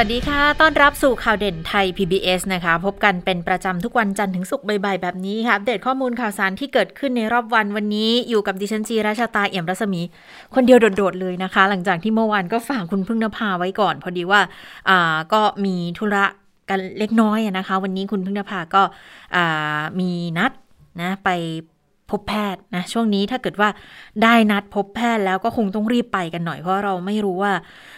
วัสดีค่ะ ต้อนรับสู่ข่าวเด่นไทย PBS นะคะ พบกันเป็นประจำทุกวันจันทร์ถึงศุกร์บ่ายๆแบบนี้ค่ะอัปเดตข้อมูลข่าวสารที่เกิดขึ้นในรอบวันวันนี้ อยู่กับดิฉันจีราชาตาเอี่ยมรัศมี คนเดียวโดดๆเลยนะคะ หลังจากที่เมื่อวานก็ฝากคุณพึ่งนภาไว้ก่อน พอดีว่าอ่าก็มีธุระกันเล็กน้อยนะคะ วันนี้คุณพึ่งนภาก็อ่ามีนัดนะไป บแพทย์นะช่วงนี้ถ้าเกิดว่าได้นัดพบแพทย์แล้วก็คงต้องรีบไปกันหน่อยเพราะเราไม่รู้ว่า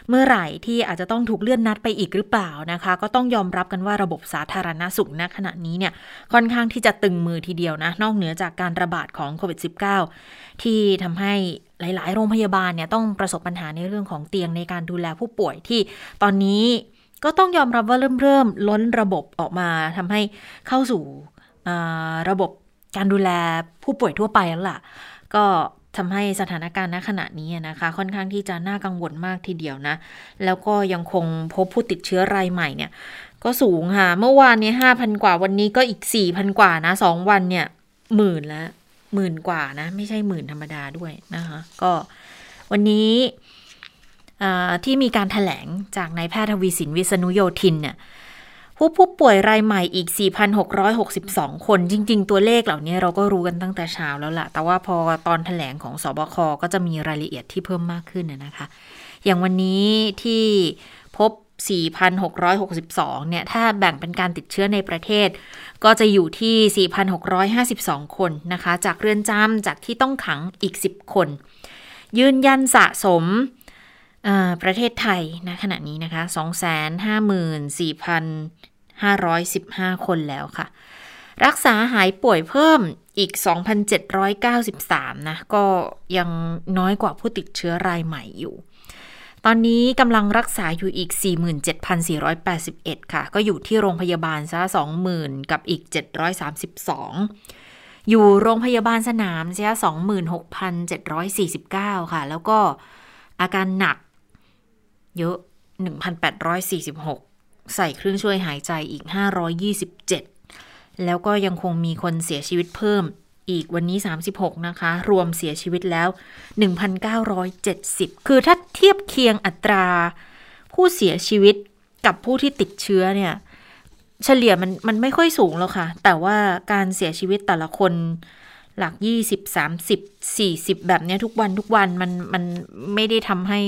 เมื่อไหร่ที่อาจจะต้องถูกเลื่อนนัดไปอีกหรือเปล่านะคะ ก็ต้องยอมรับกันว่าระบบสาธารณสุขณขณะนี้เนี่ยค่อนข้างที่จะตึงมือทีเดียวนะ นอกเหนือจากการระบาดของโควิด -19 ที่ทำให้หลาย ๆ โรงพยาบาลเนี่ยต้องประสบปัญหาในเรื่องของเตียงในการดูแลผู้ป่วยที่ตอนนี้ก็ต้องยอมรับว่าเริ่มเริ่มล้นระบบออกมาทำให้เข้าสู่ระบบ การดูแลผู้ป่วยทั่วไปแล้วล่ะ ก็ทำให้สถานการณ์ณขณะนี้นะคะ ค่อนข้างที่จะน่ากังวลมากทีเดียวนะ แล้วก็ยังคงพบผู้ติดเชื้อรายใหม่เนี่ย ก็สูงค่ะ เมื่อวานนี้ห้าพันกว่าวันนี้ก็อีกสี่พันกว่านะสองวันเนี่ยหมื่นแล้วหมื่นกว่านะ ไม่ใช่หมื่นธรรมดาด้วยนะคะ ก็วันนี้ที่มีการถแถลงจากนายแพทย์ทวีสินวิษณุโยธินเนี่ย ผู้ผู้ป่วยรายใหม่อีก 4,662 คน จริง ๆ ตัวเลขเหล่านี้เราก็รู้กันตั้งแต่เช้าแล้วละ่ะ แต่ว่าพอตอนถแถลงของสบคก็จะมีรายละเอียดที่เพิ่มมากขึ้นนะคะ อย่างวันนี้ที่พบ 4,662 เนี่ย ถ้าแบ่งเป็นการติดเชื้อในประเทศ ก็จะอยู่ที่ 4,652 คนนะคะ จากเรือนจำจากที่ต้องขังอีก 10 คน ยืนยันสะสมประเทศไทยนะขณะนี้นะคะ 254,000 515 คนแล้วค่ะ รักษาหายป่วยเพิ่มอีก 2,793 นะ ก็ยังน้อยกว่าผู้ติดเชื้อรายใหม่อยู่ ตอนนี้กำลังรักษาอยู่อีก 47,481 ค่ะ ก็อยู่ที่โรงพยาบาลซะ 20,000 กับอีก 732 อยู่โรงพยาบาลสนามซะ26,749 ค่ะ แล้วก็อาการหนักเยอะ 1,846 ใส่เครื่องช่วยหายใจอีก 527 แล้วก็ยังคงมีคนเสียชีวิตเพิ่มอีกวันนี้ 36 นะคะ รวมเสียชีวิตแล้ว 1,970 คือถ้าเทียบเคียงอัตรา ผู้เสียชีวิตกับผู้ที่ติดเชื้อเนี่ย เฉลี่ยมันมันไม่ค่อยสูงแล้วค่ะ แต่ว่าการเสียชีวิตแต่ละคนหลัก 20 30 40 แบบนี้ทุกวันทุกวันมันมันไม่ได้ทำให้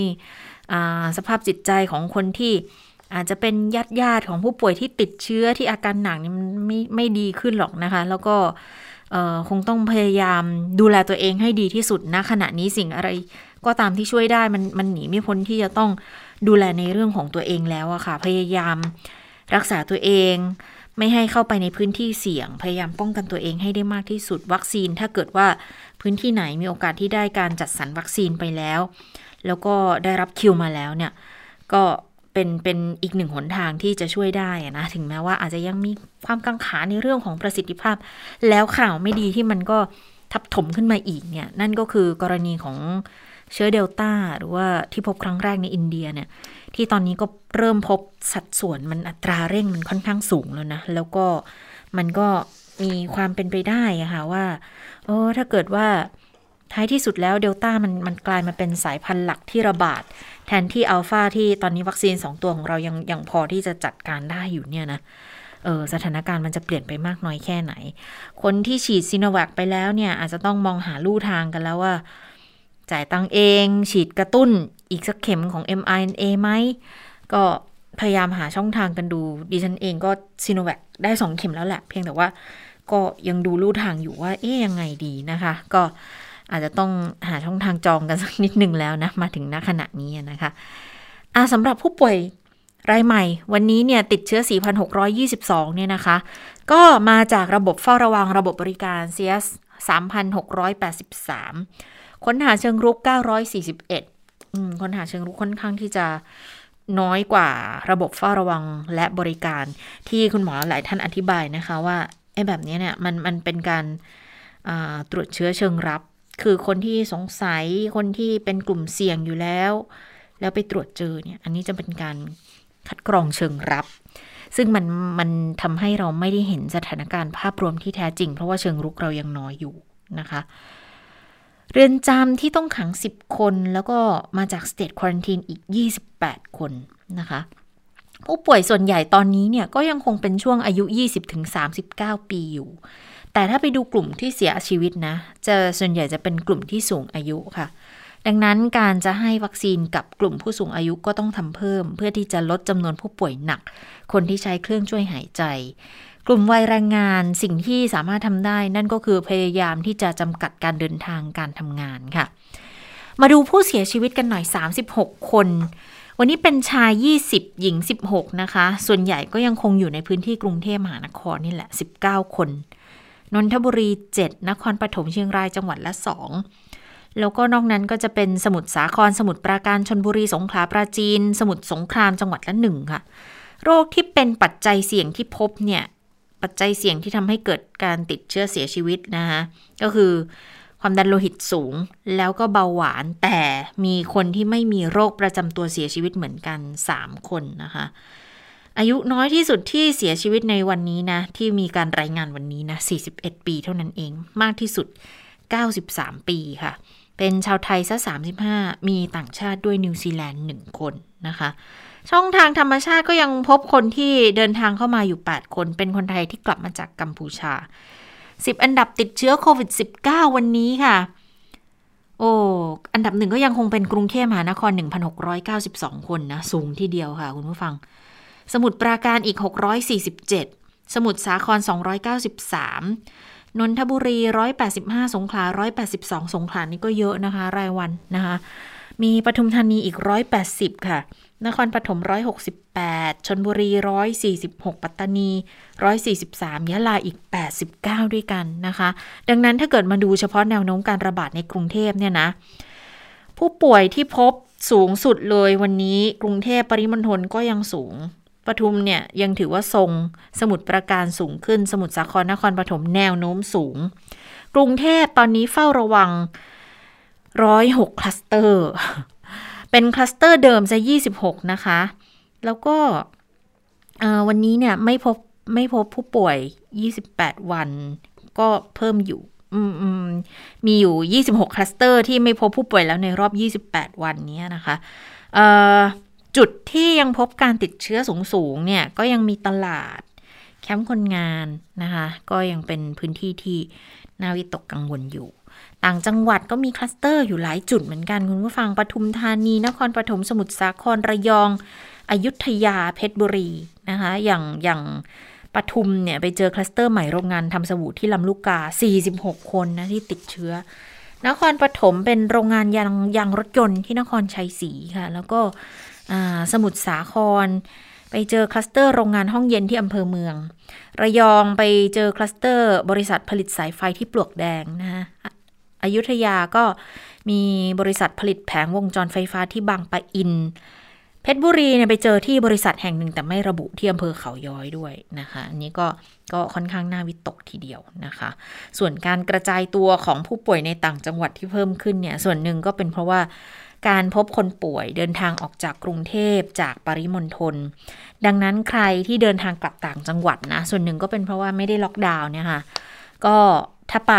สภาพจิตใจของคนที่ อาจจะเป็นญาติญาติของผู้ป่วยที่ติดเชื้อที่อาการหนักนี่มันไม่ไม่ดีขึ้นหรอกนะคะ แล้วก็คงต้องพยายามดูแลตัวเองให้ดีที่สุดนะขณะนี้สิ่งอะไรก็ตามที่ช่วยได้มันมันหนีไม่พ้นที่จะต้องดูแลในเรื่องของตัวเองแล้วอะค่ะ พยายามรักษาตัวเอง ไม่ให้เข้าไปในพื้นที่เสี่ยง พยายามป้องกันตัวเองให้ได้มากที่สุด วัคซีนถ้าเกิดว่าพื้นที่ไหนมีโอกาสที่ได้การจัดสรรวัคซีนไปแล้ว แล้วก็ได้รับคิวมาแล้วเนี่ย ก็ เป็นเป็นอีกหนึ่งหนทางที่จะช่วยได้นะ ถึงแม้ว่าอาจจะยังมีความกังขาในเรื่องของประสิทธิภาพ แล้วข่าวไม่ดีที่มันก็ทับถมขึ้นมาอีกเนี่ย นั่นก็คือกรณีของเชื้อเดลต้าหรือว่าที่พบครั้งแรกในอินเดียเนี่ย ที่ตอนนี้ก็เริ่มพบสัดส่วนมันอัตราเร่งมันค่อนข้างสูงแล้วนะ แล้วก็มันก็มีความเป็นไปได้ะค่ะว่าโอ้ถ้าเกิดว่าท้ายที่สุดแล้วเดลต้ามันมันกลายมาเป็นสายพันธุ์หลักที่ระบาด แทนที่อัลฟาที่ตอนนี้วัคซีน 2 ตัวของเรายังยังพอที่จะจัดการได้อยู่เนี่ยนะเออสถานการณ์มันจะเปลี่ยนไปมากน้อยแค่ไหน คนที่ฉีดซีโนแวคไปแล้วเนี่ย อาจจะต้องมองหาลู่ทางกันแล้วว่า จ่ายตังเอง ฉีดกระตุ้นอีกสักเข็มของ mRNA ไหม ก็พยายามหาช่องทางกันดู ดิฉันเองก็ซีโนแวคได้สองเข็มแล้วแหละ เพียงแต่ว่าก็ยังดูลู่ทางอยู่ว่า เอ๊ยยังไงดีนะคะ ก็ อาจจะต้องหาช่องทางจองกันสักนิดหนึ่งแล้วนะ มาถึงณขณะนี้นะคะะสำหรับผู้ป่วยรายใหม่ วันนี้เนี่ยติดเชื้อ 4,622 เนี่ยนะคะ ก็มาจากระบบเฝ้าระวังระบบบริการ CS 3,683 ค้นหาเชิงรุก 941ค้นหาเชิงรุกค่อนข้างที่จะน้อยกว่าระบบเฝ้าระวังและบริการที่คุณหมอหลายท่านอธิบายนะคะว่าไอ้แบบนี้เนี่ยมันมันเป็นการตรวจเชื้อเชิงรับ คือคนที่สงสัยคนที่เป็นกลุ่มเสี่ยงอยู่แล้ว แล้วไปตรวจเจอเนี่ยอันนี้จะเป็นการคัดกรองเชิงรับ ซึ่งมันมันทำให้เราไม่ได้เห็นสถานการณ์ภาพรวมที่แท้จริง เพราะว่าเชิงรุกเรายังน้อยอยู่นะคะ เรือนจำที่ต้องขัง 10 คน แล้วก็มาจากสเตทควอนตินอีก 28 คนนะคะผู้ป่วยส่วนใหญ่ตอนนี้เนี่ยก็ยังคงเป็นช่วงอายุ 20-39 ปีอยู่ แต่ถ้าไปดูกลุ่มที่เสียชีวิตนะ จะส่วนใหญ่จะเป็นกลุ่มที่สูงอายุค่ะ ดังนั้นการจะให้วัคซีนกับกลุ่มผู้สูงอายุก็ต้องทำเพิ่ม เพื่อที่จะลดจำนวนผู้ป่วยหนัก คนที่ใช้เครื่องช่วยหายใจ กลุ่มวัยแรงงานสิ่งที่สามารถทำได้ นั่นก็คือพยายามที่จะจำกัดการเดินทางการทำงานค่ะ มาดูผู้เสียชีวิตกันหน่อย 36 คนวันนี้เป็นชาย 20 หญิง 16 นะคะ ส่วนใหญ่ก็ยังคงอยู่ในพื้นที่กรุงเทพมหานครนี่แหละ 19 คน นนทบุรี 7 นครปฐมเชียงรายจังหวัดละ 2 แล้วก็นอกนั้นก็จะเป็นสมุทรสาคร สมุทรปราการชนบุรีสงขลาปราจีน สมุทรสงครามจังหวัดละหนึ่งค่ะ โรคที่เป็นปัจจัยเสี่ยงที่พบเนี่ยปัจจัยเสี่ยงที่ทำให้เกิดการติดเชื้อเสียชีวิตนะคะก็คือความดันโลหิตสูงแล้วก็เบาหวานแต่มีคนที่ไม่มีโรคประจำตัวเสียชีวิตเหมือนกัน 3 คนนะคะ อายุน้อยที่สุดที่เสียชีวิตในวันนี้นะ ที่มีการรายงานวันนี้นะ 41 ปีเท่านั้นเอง มากที่สุด 93 ปีค่ะ เป็นชาวไทยซะ 35 มีต่างชาติด้วยนิวซีแลนด์ 1 คนนะคะ ช่องทางธรรมชาติก็ยังพบคนที่เดินทางเข้ามาอยู่ 8 คน เป็นคนไทยที่กลับมาจากกัมพูชา 10 อันดับติดเชื้อโควิด -19 วันนี้ค่ะโอ้ อันดับหนึ่งก็ยังคงเป็นกรุงเทพมหานคร 1,692 คนนะ สูงที่เดียวค่ะคุณผู้ฟัง สมุทรปราการอีก 647 สมุทรสาคร 293 นนทบุรี 185 สงขลา 182 สงขลานี่ก็เยอะนะคะ รายวันนะคะ มีปทุมธานีอีก 180 ค่ะ นครปฐม 168 ชนบุรี 146 ปัตตานี 143 ยะลาอีก 89 ด้วยกันนะคะ ดังนั้นถ้าเกิดมาดูเฉพาะแนวโน้มการระบาดในกรุงเทพเนี่ยนะ ผู้ป่วยที่พบสูงสุดเลยวันนี้กรุงเทพปริมณฑลก็ยังสูง ปทุมเนี่ยยังถือว่าทรงสมุดประการสูงขึ้น สมุทรสาครนครปฐมแนวโน้มสูง กรุงเทพตอนนี้เฝ้าระวัง106คลัสเตอร์ เป็นคลัสเตอร์เดิมจะ26นะคะ แล้วก็วันนี้เนี่ยไม่พบไม่พบผู้ป่วย28วันก็เพิ่มอยู่มีอยู่ 26 คลัสเตอร์ที่ไม่พบผู้ป่วยแล้วในรอบ 28 วันนี้นะคะ จุดที่ยังพบการติดเชื้อสูงๆเนี่ยก็ยังมีตลาดแคมป์คนงานนะคะ ก็ยังเป็นพื้นที่ที่น่าวิตกกังวลอยู่ ต่างจังหวัดก็มีคลัสเตอร์อยู่หลายจุดเหมือนกันคุณผู้ฟังปทุมธานี นครปฐมสมุทรสาครระยอง อยุธยาเพชรบุรีนะคะ อย่างอย่างปทุมเนี่ยไปเจอคลัสเตอร์ใหม่โรงงานทำสบู่ที่ลำลูกกา 46 คนนะที่ติดเชื้อ นครปฐมเป็นโรงงานยางยางรถยนต์ที่นครชัยศรีค่ะ แล้วก็ สมุทรสาคร ไปเจอคลัสเตอร์โรงงานห้องเย็นที่อำเภอเมือง ระยองไปเจอคลัสเตอร์บริษัทผลิตสายไฟที่ปลวกแดงนะคะอยุธยาก็มีบริษัทผลิตแผงวงจรไฟฟ้าที่บางปะอิน เพชรบุรีเนี่ยไปเจอที่บริษัทแห่งหนึ่งแต่ไม่ระบุที่อำเภอเขาย้อยด้วยนะคะอันนี้ก็ก็ค่อนข้างน่าวิตกทีเดียวนะคะ ส่วนการกระจายตัวของผู้ป่วยในต่างจังหวัดที่เพิ่มขึ้นเนี่ยส่วนหนึ่งก็เป็นเพราะว่า การพบคนป่วยเดินทางออกจากกรุงเทพจากปริมณฑลดังนั้นใครที่เดินทางกลับต่างจังหวัดนะ ส่วนหนึ่งก็เป็นเพราะว่าไม่ได้ล็อกดาวน์เนี่ยค่ะก็ถ้าไป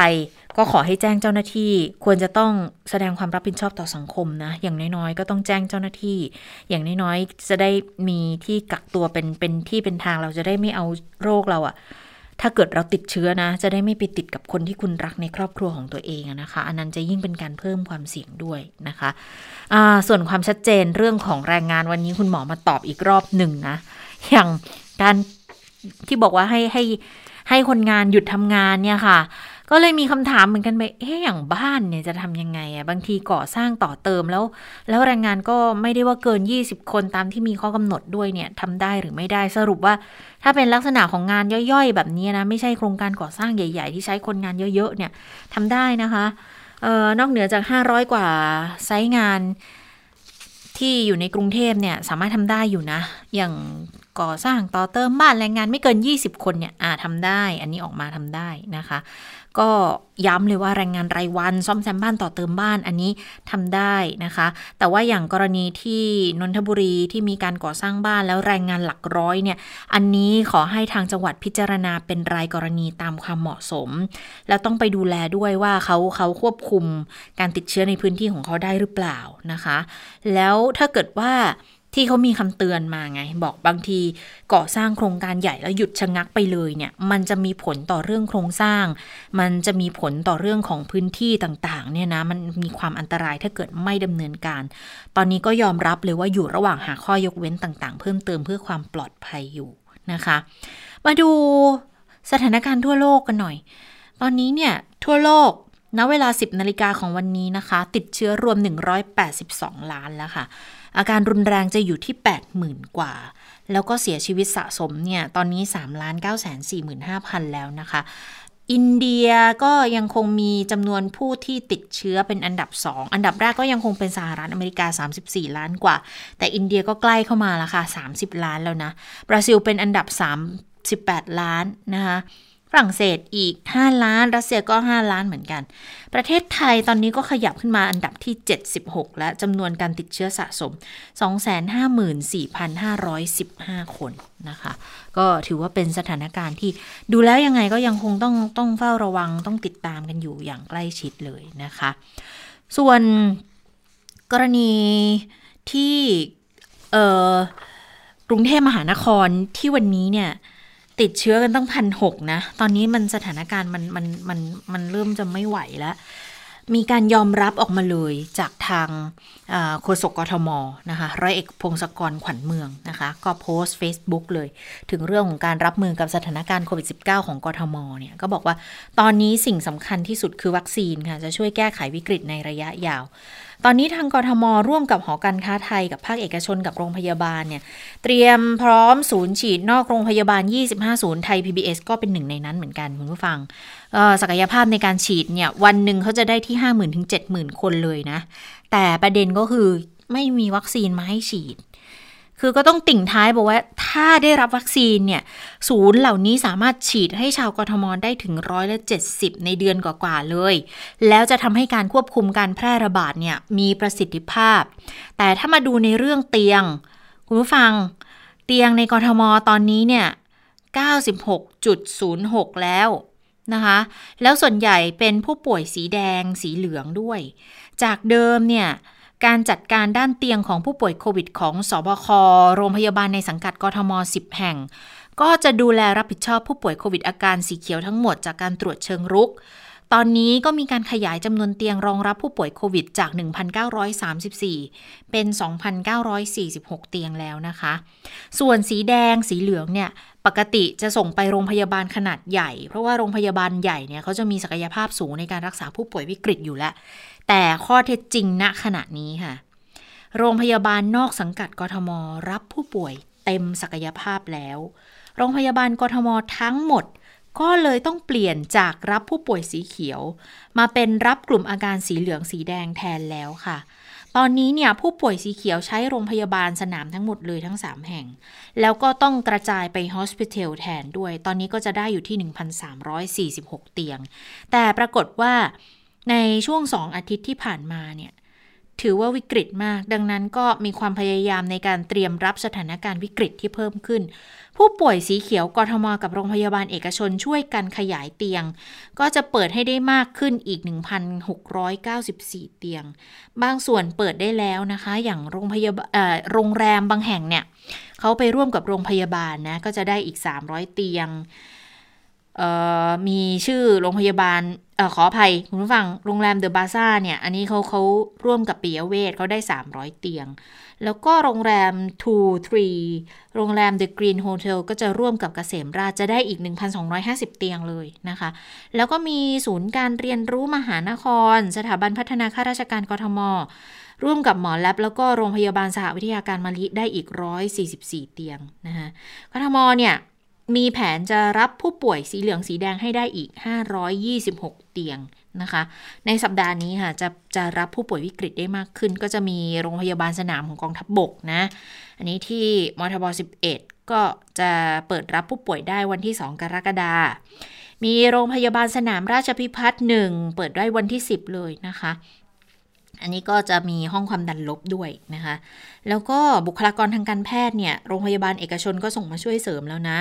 ก็ขอให้แจ้งเจ้าหน้าที่ควรจะต้องแสดงความรับผิดชอบต่อสังคมนะ อย่างน้อยๆ ก็ต้องแจ้งเจ้าหน้าที่ อย่างน้อยๆ จะได้มีที่กักตัวเป็นเป็นที่เป็นทางเราจะได้ไม่เอาโรคเราอะ ถ้าเกิดเราติดเชื้อนะ จะได้ไม่ไปติดกับคนที่คุณรักในครอบครัวของตัวเองนะคะ อันนั้นจะยิ่งเป็นการเพิ่มความเสี่ยงด้วยนะคะะส่วนความชัดเจนเรื่องของแรงงานวันนี้คุณหมอมาตอบอีกรอบหนึ่งนะ อย่างการที่บอกว่าให้ให้ให้คนงานหยุดทำงานเนี่ยค่ะ ก็เลยมีคำถามเหมือนกันไปเอ๊ะอย่างบ้านเนี่ยจะทำยังไงอะบางทีก่อสร้างต่อเติมแล้ว แล้วแรงงานก็ไม่ได้ว่าเกิน 20 คนตามที่มีข้อกำหนดด้วยเนี่ยทำได้หรือไม่ได้สรุปว่า ถ้าเป็นลักษณะของงานย่อยๆ แบบนี้นะไม่ใช่โครงการก่อสร้างใหญ่ ๆ ที่ใช้คนงานเยอะๆเนี่ยทำได้นะคะเอ่อนอกเหนือจาก 500 กว่าไซต์งานที่อยู่ในกรุงเทพเนี่ยสามารถทำได้อยู่นะ อย่าง ก่อสร้างต่อเติมบ้านแรงงานไม่เกิน 20 คนเนี่ยอาทำได้ อันนี้ออกมาทำได้นะคะ ก็ย้ำเลยว่าแรงงานรายวัน ซ่อมแซมบ้านต่อเติมบ้านอันนี้ทำได้นะคะ แต่ว่าอย่างกรณีที่นนทบุรีที่มีการก่อสร้างบ้านแล้วแรงงานหลักร้อยเนี่ย อันนี้ขอให้ทางจังหวัดพิจารณาเป็นรายกรณีตามความเหมาะสม แล้วต้องไปดูแลด้วยว่าเขาเขาควบคุมการติดเชื้อในพื้นที่ของเขาได้หรือเปล่านะคะ แล้วถ้าเกิดว่า ที่เขามีคำเตือนมาไง บอกบางทีก่อสร้างโครงการใหญ่แล้วหยุดชะงักไปเลยเนี่ย มันจะมีผลต่อเรื่องโครงสร้าง มันจะมีผลต่อเรื่องของพื้นที่ต่างๆ เนี่ยนะ มันมีความอันตรายถ้าเกิดไม่ดำเนินการ ตอนนี้ก็ยอมรับเลยว่าอยู่ระหว่างหาข้อยกเว้นต่างๆ เพิ่มเติมเพื่อความปลอดภัยอยู่นะคะ มาดูสถานการณ์ทั่วโลกกันหน่อย ตอนนี้เนี่ยทั่วโลกณเวลา 10นาฬิกาของวันนี้นะคะ ติดเชื้อรวม 182 ล้านแล้วค่ะ อาการรุนแรงจะอยู่ที่ 80,000 กว่า แล้วก็เสียชีวิตสะสมเนี่ย ตอนนี้3ล้าน9 4 5 0 0 0 แล้วนะคะ อินเดียก็ยังคงมีจำนวนผู้ที่ติดเชื้อเป็นอันดับ 2 อันดับแรกก็ยังคงเป็นสหรัฐอเมริกา 34 ล้านกว่า แต่อินเดียก็ใกล้เข้ามาแล้วค่ะ 30 ล้านแล้วนะ บราซิลเป็นอันดับ38ล้านนะคะ ฝรั่งเศสอีก 5 ล้าน รัสเซียก็ 5 ล้านเหมือนกัน ประเทศไทยตอนนี้ก็ขยับขึ้นมาอันดับที่ 76 และจำนวนการติดเชื้อสะสม 254,515 คนนะคะ ก็ถือว่าเป็นสถานการณ์ที่ดูแล้วยังไงก็ยังคงต้องต้องเฝ้าระวังต้องติดตามกันอยู่อย่างใกล้ชิดเลยนะคะ ส่วนกรณีที่กรุงเทพมหานครที่วันนี้เนี่ย ติดเชื้อกันตั้งพันหกนะ ตอนนี้มันสถานการณ์มันมันมันมันเริ่มจะไม่ไหวแล้ว มีการยอมรับออกมาเลยจากทางโฆษกกทมนะคะร้อยเอกพงศกรขวัญเมืองนะคะ ก็โพสต์ Facebook เลย ถึงเรื่องของการรับมือกับสถานการณ์โควิด -19 ของกทมเนี่ย ก็บอกว่าตอนนี้สิ่งสำคัญที่สุดคือวัคซีนค่ะ จะช่วยแก้ไขวิกฤตในระยะยาว ตอนนี้ทางกรทมร่วมกับหอการค้าไทยกับภาคเอกชนกับโรงพยาบาลเนี่ยเตรียมพร้อมศูนย์ฉีดนอกโรงพยาบาล 25 ศูนย์ไทย PBS ก็เป็นหนึ่งในนั้นเหมือนกันคุณผู้ฟังศักยภาพในการฉีดเนี่ยวันหนึ่งเขาจะได้ที่ 50,000 ถึง 70,000 คนเลยนะ แต่ประเด็นก็คือไม่มีวัคซีนมาให้ฉีด คือก็ต้องติ่งท้ายบอกว่าถ้าได้รับวัคซีนเนี่ยศูนย์เหล่านี้สามารถฉีดให้ชาวกทมได้ถึงร้อยละเจ็ดสิบในเดือนกว่าๆเลย แล้วจะทำให้การควบคุมการแพร่ระบาดเนี่ยมีประสิทธิภาพ แต่ถ้ามาดูในเรื่องเตียง คุณผู้ฟัง เตียงในกทมตอนนี้เนี่ย96.06 แล้วนะคะ แล้วส่วนใหญ่เป็นผู้ป่วยสีแดงสีเหลืองด้วย จากเดิมเนี่ย การจัดการด้านเตียงของผู้ป่วยโควิดของสบค โรงพยาบาลในสังกัดกทม 10 แห่ง ก็จะดูแลรับผิดชอบผู้ป่วยโควิดอาการสีเขียวทั้งหมดจากการตรวจเชิงรุก ตอนนี้ก็มีการขยายจำนวนเตียงรองรับผู้ป่วยโควิดจาก 1,934 เป็น 2,946 เตียงแล้วนะคะ ส่วนสีแดงสีเหลืองเนี่ยปกติจะส่งไปโรงพยาบาลขนาดใหญ่ เพราะว่าโรงพยาบาลใหญ่เนี่ยเขาจะมีศักยภาพสูงในการรักษาผู้ป่วยวิกฤตอยู่แล้ว แต่ข้อเท็จจริงณขณะนี้ค่ะ โรงพยาบาลนอกสังกัดกทม รับผู้ป่วยเต็มศักยภาพแล้ว โรงพยาบาลกทมทั้งหมด ก็เลยต้องเปลี่ยนจากรับผู้ป่วยสีเขียว มาเป็นรับกลุ่มอาการสีเหลืองสีแดงแทนแล้วค่ะตอนนี้เนี่ยผู้ป่วยสีเขียวใช้โรงพยาบาลสนามทั้งหมดเลยทั้ง 3 แห่ง แล้วก็ต้องกระจายไปฮอสพิทอลแทนด้วย ตอนนี้ก็จะได้อยู่ที่ 1,346 เตียง แต่ปรากฏว่า ในช่วงสองอาทิตย์ที่ผ่านมาเนี่ยถือว่าวิกฤตมาก ดังนั้นก็มีความพยายามในการเตรียมรับสถานการณ์วิกฤตที่เพิ่มขึ้น ผู้ป่วยสีเขียวกทมกับโรงพยาบาลเอกชนช่วยกันขยายเตียง ก็จะเปิดให้ได้มากขึ้นอีก 1,694 เตียง บางส่วนเปิดได้แล้วนะคะ อย่างโรงพยาบาลโรงแรมบางแห่งเนี่ยเขาไปร่วมกับโรงพยาบาลนะก็จะได้อีก 300 เตียง มีชื่อโรงพยาบาลอขออภัย คุณผู้ฟังโรงแรมเดอะบาซ่าเนี่ย อันนี้เขาเขาร่วมกับปียเวทเขาได้ 300 เตียง แล้วก็โรงแรม Two Three โรงแรม The Green Hotel ก็จะร่วมกับเกษมราชจะได้อีก 1,250 เตียงเลยนะคะ แล้วก็มีศูนย์การเรียนรู้มหานคร สถาบันพัฒนาข้าราชการกทม ร่วมกับหมอแลบแล้วก็โรงพยาบาลสหวิทยาการมาลิได้อีก 144 เตียงนะคะกทมเนี่ย มีแผนจะรับผู้ป่วยสีเหลืองสีแดงให้ได้อีก 526 เตียงนะคะ ในสัปดาห์นี้ค่ะจะจะรับผู้ป่วยวิกฤตได้มากขึ้น ก็จะมีโรงพยาบาลสนามของกองทัพบบกนะ อันนี้ที่มทบ 11 ก็จะเปิดรับผู้ป่วยได้วันที่ 2 กรกฎาคมมีโรงพยาบาลสนามราชพิพัฒน์หนึ่งเปิดได้วันที่ 10 เลยนะคะ อันนี้ก็จะมีห้องความดันลบด้วยนะคะ แล้วก็บุคลากรทางการแพทย์เนี่ย โรงพยาบาลเอกชนก็ส่งมาช่วยเสริมแล้วนะ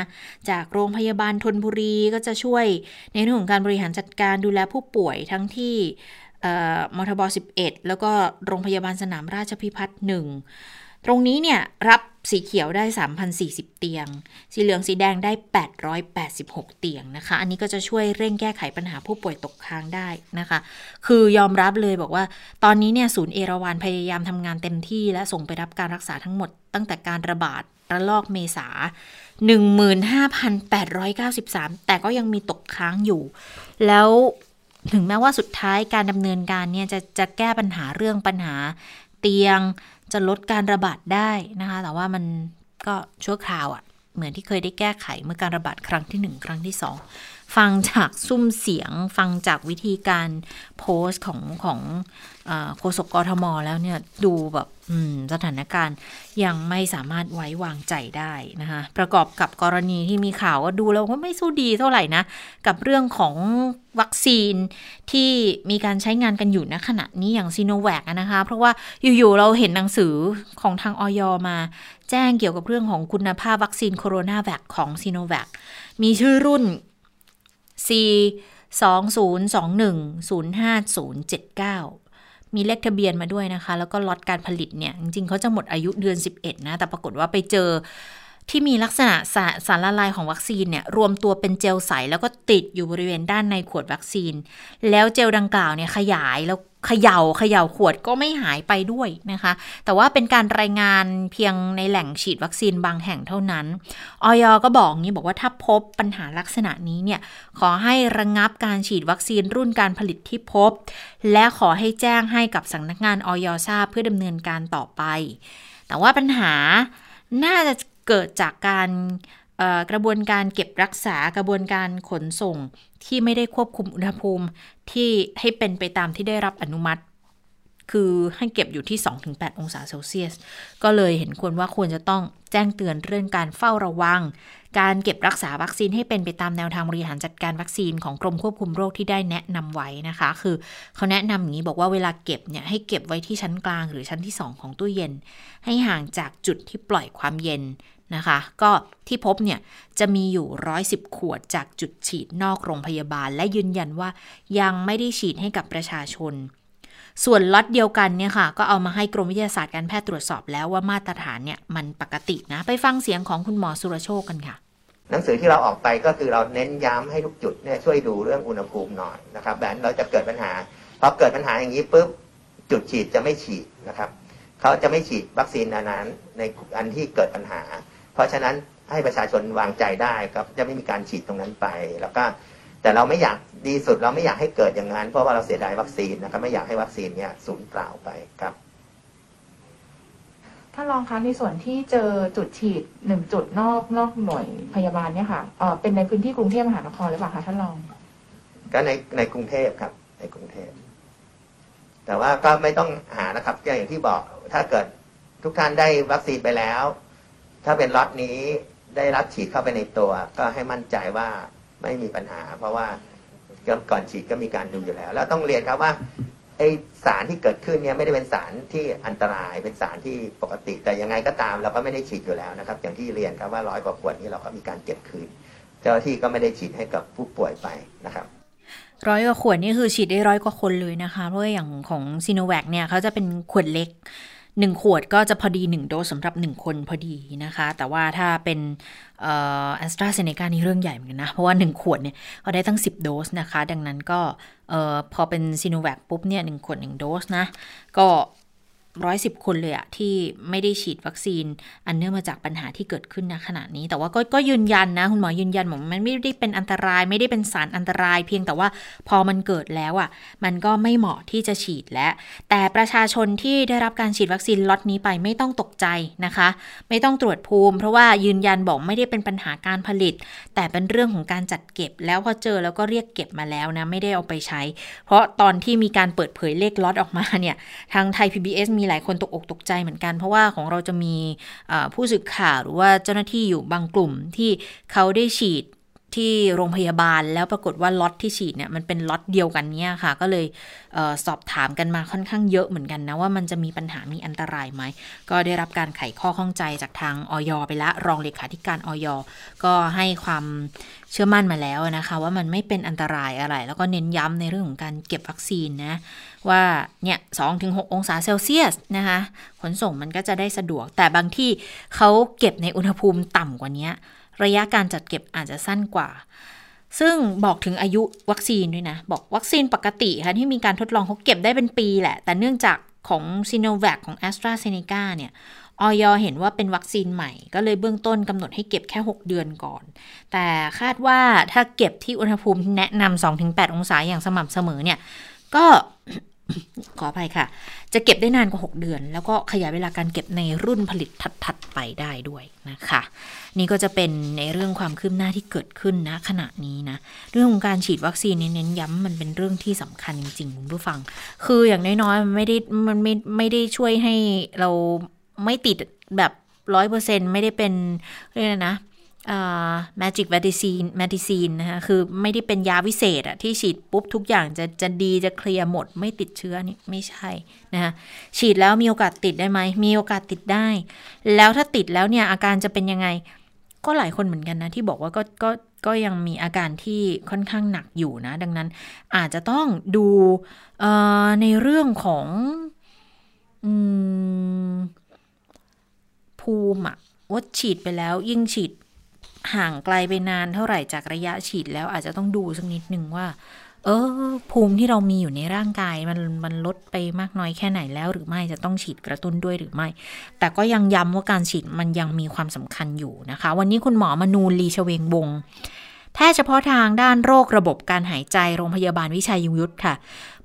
จากโรงพยาบาลทนบุรีก็จะช่วยในเรื่องของการบริหารจัดการดูแลผู้ป่วยทั้งที่มทบ 11 แล้วก็โรงพยาบาลสนามราชพิพัฒน์หนึ่ง ตรงนี้เนี่ยรับสีเขียวได้ 3,040 เตียง สีเหลืองสีแดงได้ 886 เตียงนะคะ อันนี้ก็จะช่วยเร่งแก้ไขปัญหาผู้ป่วยตกค้างได้นะคะ คือยอมรับเลยบอกว่า ตอนนี้เนี่ยศูนย์เอราวันพยายามทำงานเต็มที่ และส่งไปรับการรักษาทั้งหมด ตั้งแต่การระบาดระลอกเมษา 15,893 แต่ก็ยังมีตกค้างอยู่ แล้วถึงแม้ว่าสุดท้ายการดำเนินการเนี่ยจะจะแก้ปัญหาเรื่องปัญหาเตียง จะลดการระบาดได้นะคะ แต่ว่ามันก็ชั่วคราวอะ่ะ เหมือนที่เคยได้แก้ไขเมื่อการระบาดครั้งที่ 1 ครั้งที่ 2 ฟังจากซุ้มเสียง ฟังจากวิธีการโพสต์ของของ โฆษกกทมแล้วเนี่ยดูแบบสถานการณ์ยังไม่สามารถไว้วางใจได้นะคะประกอบกับกรณีที่มีข่าวว่าดูแล้วก็ไม่สู้ดีเท่าไหร่นะ กับเรื่องของวัคซีนที่มีการใช้งานกันอยู่ณขณะนี้อย่างซีโนแวคนะคะ เพราะว่าอยู่ๆเราเห็นหนังสือของทางออยมา แจ้งเกี่ยวกับเรื่องของคุณภาพวัคซีนโคโรนาแวคของซีโนแวคมีชื่อรุ่น C 2021 05079 มีเลขทะเบียนมาด้วยนะคะ แล้วก็ล็อตการผลิตเนี่ย จริงๆเขาจะหมดอายุเดือน 11 นะ แต่ปรากฏว่าไปเจอที่มีลักษณะสาสารละลายของวัคซีนเนี่ยรวมตัวเป็นเจลใสแล้วก็ติดอยู่บริเวณด้านในขวดวัคซีน แล้วเจลดังกล่าวเนี่ยขยายแล้ว เขยา่าเขย่าขวดก็ไม่หายไปด้วยนะคะ แต่ว่าเป็นการรายงานเพียงในแหล่งฉีดวัคซีนบางแห่งเท่านั้นออยก็บอกนี้บอกว่าถ้าพบปัญหาลักษณะนี้เนี่ยขอให้ระงงับการฉีดวัคซีนรุ่นการผลิตที่พบ และขอให้แจ้งให้กับสำนักงานออยทราบเพื่อดำเนินการต่อไป แต่ว่าปัญหาน่าจะเกิดจากการ กระบวนการเก็บรักษากระบวนการขนส่งที่ไม่ได้ควบคุมอุณหภูมิที่ให้เป็นไปตามที่ได้รับอนุมัติ คือให้เก็บอยู่ที่ 2-8 องศาเซลเซียส ก็เลยเห็นควรว่าควรจะต้องแจ้งเตือนเรื่องการเฝ้าระวัง การเก็บรักษาวัคซีนให้เป็นไปตามแนวทางบริหารจัดการวัคซีนของกรมควบคุมโรคที่ได้แนะนำไว้นะคะ คือเขาแนะนำอย่างนี้บอกว่าเวลาเก็บเนี่ยให้เก็บไว้ที่ชั้นกลางหรือชั้นที่ 2 ของตู้เย็น ให้ห่างจากจุดที่ปล่อยความเย็น นะคะ ก็ที่พบเนี่ยจะมีอยู่ 110 ขวดจากจุดฉีดนอกโรงพยาบาล และยืนยันว่ายังไม่ได้ฉีดให้กับประชาชน ส่วนล็อตเดียวกันเนี่ยค่ะ ก็เอามาให้กรมวิทยาศาสตร์การแพทย์ตรวจสอบแล้วว่ามาตรฐานเนี่ยมันปกตินะ ไปฟังเสียงของคุณหมอสุรโชคกันค่ะหนังสือที่เราออกไปก็คือเราเน้นย้ำให้ทุกจุดเนี่ยช่วยดูเรื่องอุณหภูมิหน่อยนะครับแบบเราจะเกิดปัญหาพอเกิดปัญหาอย่างนี้ปุ๊บจุดฉีดจะไม่ฉีดนะครับเขาจะไม่ฉีดวัคซีนอันนั้นในอันที่เกิดปัญหา เพราะฉะนั้นให้ประชาชนวางใจได้ครับจะไม่มีการฉีดตรงนั้นไป แล้วก็แต่เราไม่อยากดีสุดเราไม่อยากให้เกิดอย่างนั้นเพราะว่าเราเสียดายวัคซีนนะครับไม่อยากให้วัคซีนเนี่ยสูญเปล่าไปครับท่านรองคะในส่วนที่เจอจุดฉีดหนึ่งจุดนอกนอกหน่วยพยาบาลเนี่ยค่ะเออเป็นในพื้นที่กรุงเทพมหานครหรือเปล่าคะท่านรอง ก็ในในกรุงเทพครับ ในกรุงเทพแต่ว่าก็ไม่ต้องหานะครับอย่างที่บอกถ้าเกิดทุกท่านได้วัคซีนไปแล้ว ถ้าเป็นล็อตนี้ได้รับฉีดเข้าไปในตัว ก็ให้มั่นใจว่าไม่มีปัญหา เพราะว่าก่อนฉีดก็มีการดูอยู่แล้ว แล้วต้องเรียนครับว่าไอสารที่เกิดขึ้นเนี่ยไม่ได้เป็นสารที่อันตรายเป็นสารที่ปกติ แต่ยังไงก็ตามเราก็ไม่ได้ฉีดอยู่แล้วนะครับ อย่างที่เรียนครับว่าร้อยกว่าขวดนี้เราก็มีการเก็บคืน เจ้าหน้าที่ก็ไม่ได้ฉีดให้กับผู้ป่วยไปนะครับร้อยกว่าขวดนี่คือฉีดได้ร้อยกว่าคนเลยนะคะ เพราะอย่างของซีโนแวคเนี่ยเขาจะเป็นขวดเล็ก หนึ่งขวดก็จะพอดีหนึ่งโดสสำหรับหนึ่งคนพอดีนะคะ แต่ว่าถ้าเป็นแอสตราเซเนกานี่เรื่องใหญ่เหมือนกันนะ เพราะว่าหนึ่งขวดเนี่ยก็ได้ตั้ง 10 โดสนะคะ ดังนั้นก็พอเป็นซีโนแวคปุ๊บเนี่ยหนึ่งขวดหนึ่งโดสนะ ก็ ร้อยสิบคนเลยอะที่ไม่ได้ฉีดวัคซีน อันเนื่องมาจากปัญหาที่เกิดขึ้นณขณะนี้ แต่ว่าก็ก็ยืนยันนะ คุณหมอยืนยันบอกมันไม่ได้เป็นอันตราย ไม่ได้เป็นสารอันตราย เพียงแต่ว่าพอมันเกิดแล้วอะมันก็ไม่เหมาะที่จะฉีดแล้วแต่ประชาชนที่ได้รับการฉีดวัคซีนล็อตนี้ไปไม่ต้องตกใจนะคะ ไม่ต้องตรวจภูมิ เพราะว่ายืนยันบอกไม่ได้เป็นปัญหาการผลิต แต่เป็นเรื่องของการจัดเก็บ แล้วพอเจอแล้วก็เรียกเก็บมาแล้วนะไม่ได้เอาไปใช้ เพราะตอนที่มีการเปิดเผยเลขล็อตออกมาเนี่ยทางไทย PBS มีหลายคนตกอกตกใจเหมือนกัน เพราะว่าของเราจะมีผู้สื่อข่าวหรือว่าเจ้าหน้าที่อยู่บางกลุ่มที่เขาได้ฉีด ที่โรงพยาบาลแล้วปรากฏว่าล็อตที่ฉีดเนี่ยมันเป็นล็อตเดียวกันเนี่ยค่ะ ก็เลยเออสอบถามกันมาค่อนข้างเยอะเหมือนกันนะ ว่ามันจะมีปัญหามีอันตรายไหม ก็ได้รับการไขข้อข้องใจจากทางออยไปล้วรองเลขาธิการออยก็ให้ความเชื่อมั่นมาแล้วนะคะ ว่ามันไม่เป็นอันตรายอะไร แล้วก็เน้นย้ำในเรื่องของการเก็บวัคซีนนะ ว่าเนี่ยสองถึงหองศาเซลเซียสนะคะขนส่งมันก็จะได้สะดวกแต่บางที่เขาเก็บในอุณหภูมิต่ำกว่านี้ ระยะการจัดเก็บอาจจะสั้นกว่า ซึ่งบอกถึงอายุวัคซีนด้วยนะ บอกวัคซีนปกติค่ะที่มีการทดลองเขาเก็บได้เป็นปีแหละ แต่เนื่องจากของซีโนแวคของ a s t r a z เซ e c a เนี่ยออยเห็นว่าเป็นวัคซีนใหม่ ก็เลยเบื้องต้นกำหนดให้เก็บแค่ 6 เดือนก่อน แต่คาดว่าถ้าเก็บที่อุณหภูมิแนะนำ2-8 องศาอย่างสม่ำเสมอเนี่ย ก็ ขออภัยค่ะ จะเก็บได้นานกว่า 6 เดือน แล้วก็ขยายเวลาการเก็บในรุ่นผลิตถัด ๆ ไปได้ด้วยนะคะ นี่ก็จะเป็นในเรื่องความคืบหน้าที่เกิดขึ้นนะขณะนี้นะ เรื่องของการฉีดวัคซีนเน้นย้ำมันเป็นเรื่องที่สำคัญจริงๆคุณผู้ฟัง คืออย่างน้อยๆมันไม่ได้มันไม่ไม่ได้ช่วยให้เราไม่ติดแบบร้อยเปอร์เซ็นไม่ได้เป็นเรียกนะ magic medicine medicine นะคะคือไม่ได้เป็นยาวิเศษอะที่ฉีดปุ๊บทุกอย่างจะจะดีจะเคลียร์หมดไม่ติดเชื้อนี่ไม่ใช่นะคะฉีดแล้วมีโอกาสติดได้ไหมมีโอกาสติดได้ แล้วถ้าติดแล้วเนี่ยอาการจะเป็นยังไง ก็หลายคนเหมือนกันนะ ที่บอกว่าก็ก็ก็ยังมีอาการที่ค่อนข้างหนักอยู่นะ ดังนั้นอาจจะต้องดูในเรื่องของภูมิอะว่าฉีดไปแล้วยิ่งฉีด ห่างไกลไปนานเท่าไหร่จากระยะฉีดแล้วอาจจะต้องดูสักนิดนึงว่า เออ ภูมิที่เรามีอยู่ในร่างกายมันมันลดไปมากน้อยแค่ไหนแล้วหรือไม่จะต้องฉีดกระตุ้นด้วยหรือไม่ แต่ก็ยังย้ำว่าการฉีดมันยังมีความสำคัญอยู่นะคะ วันนี้คุณหมอมนูลีชเวงวง แพทย์เฉพาะทางด้านโรคระบบการหายใจโรงพยาบาลวิชัยยุทธค่ะ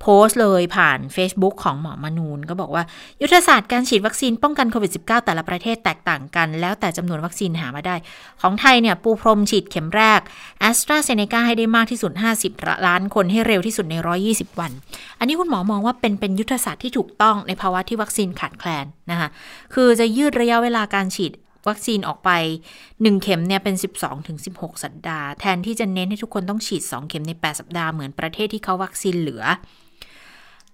โพสต์เลยผ่าน Facebook ของหมอมนูนก็บอกว่า ยุทธศาสตร์การฉีดวัคซีนป้องกันโควิด -19 แต่ละประเทศแตกต่างกัน แล้วแต่จำนวนวัคซีนหามาได้ ของไทยเนี่ยปูพรมฉีดเข็มแรกแอสตราเซเนกาให้ได้มากที่สุด 50 ล้านคนให้เร็วที่สุดใน 120 วัน อันนี้คุณหมอมองว่าเป็นเป็นยุทธศาสตร์ที่ถูกต้องในภาวะที่วัคซีนขาดแคลนนะคะคือจะยืดระยะเวลาการฉีด วัคซีนออกไป 1 เข็มเนี่ยเป็น 12-16ถึงสัปดาห์ แทนที่จะเน้นให้ทุกคนต้องฉีด 2 เข็มใน 8 สัปดาห์เหมือนประเทศที่เขาวัคซีนเหลือ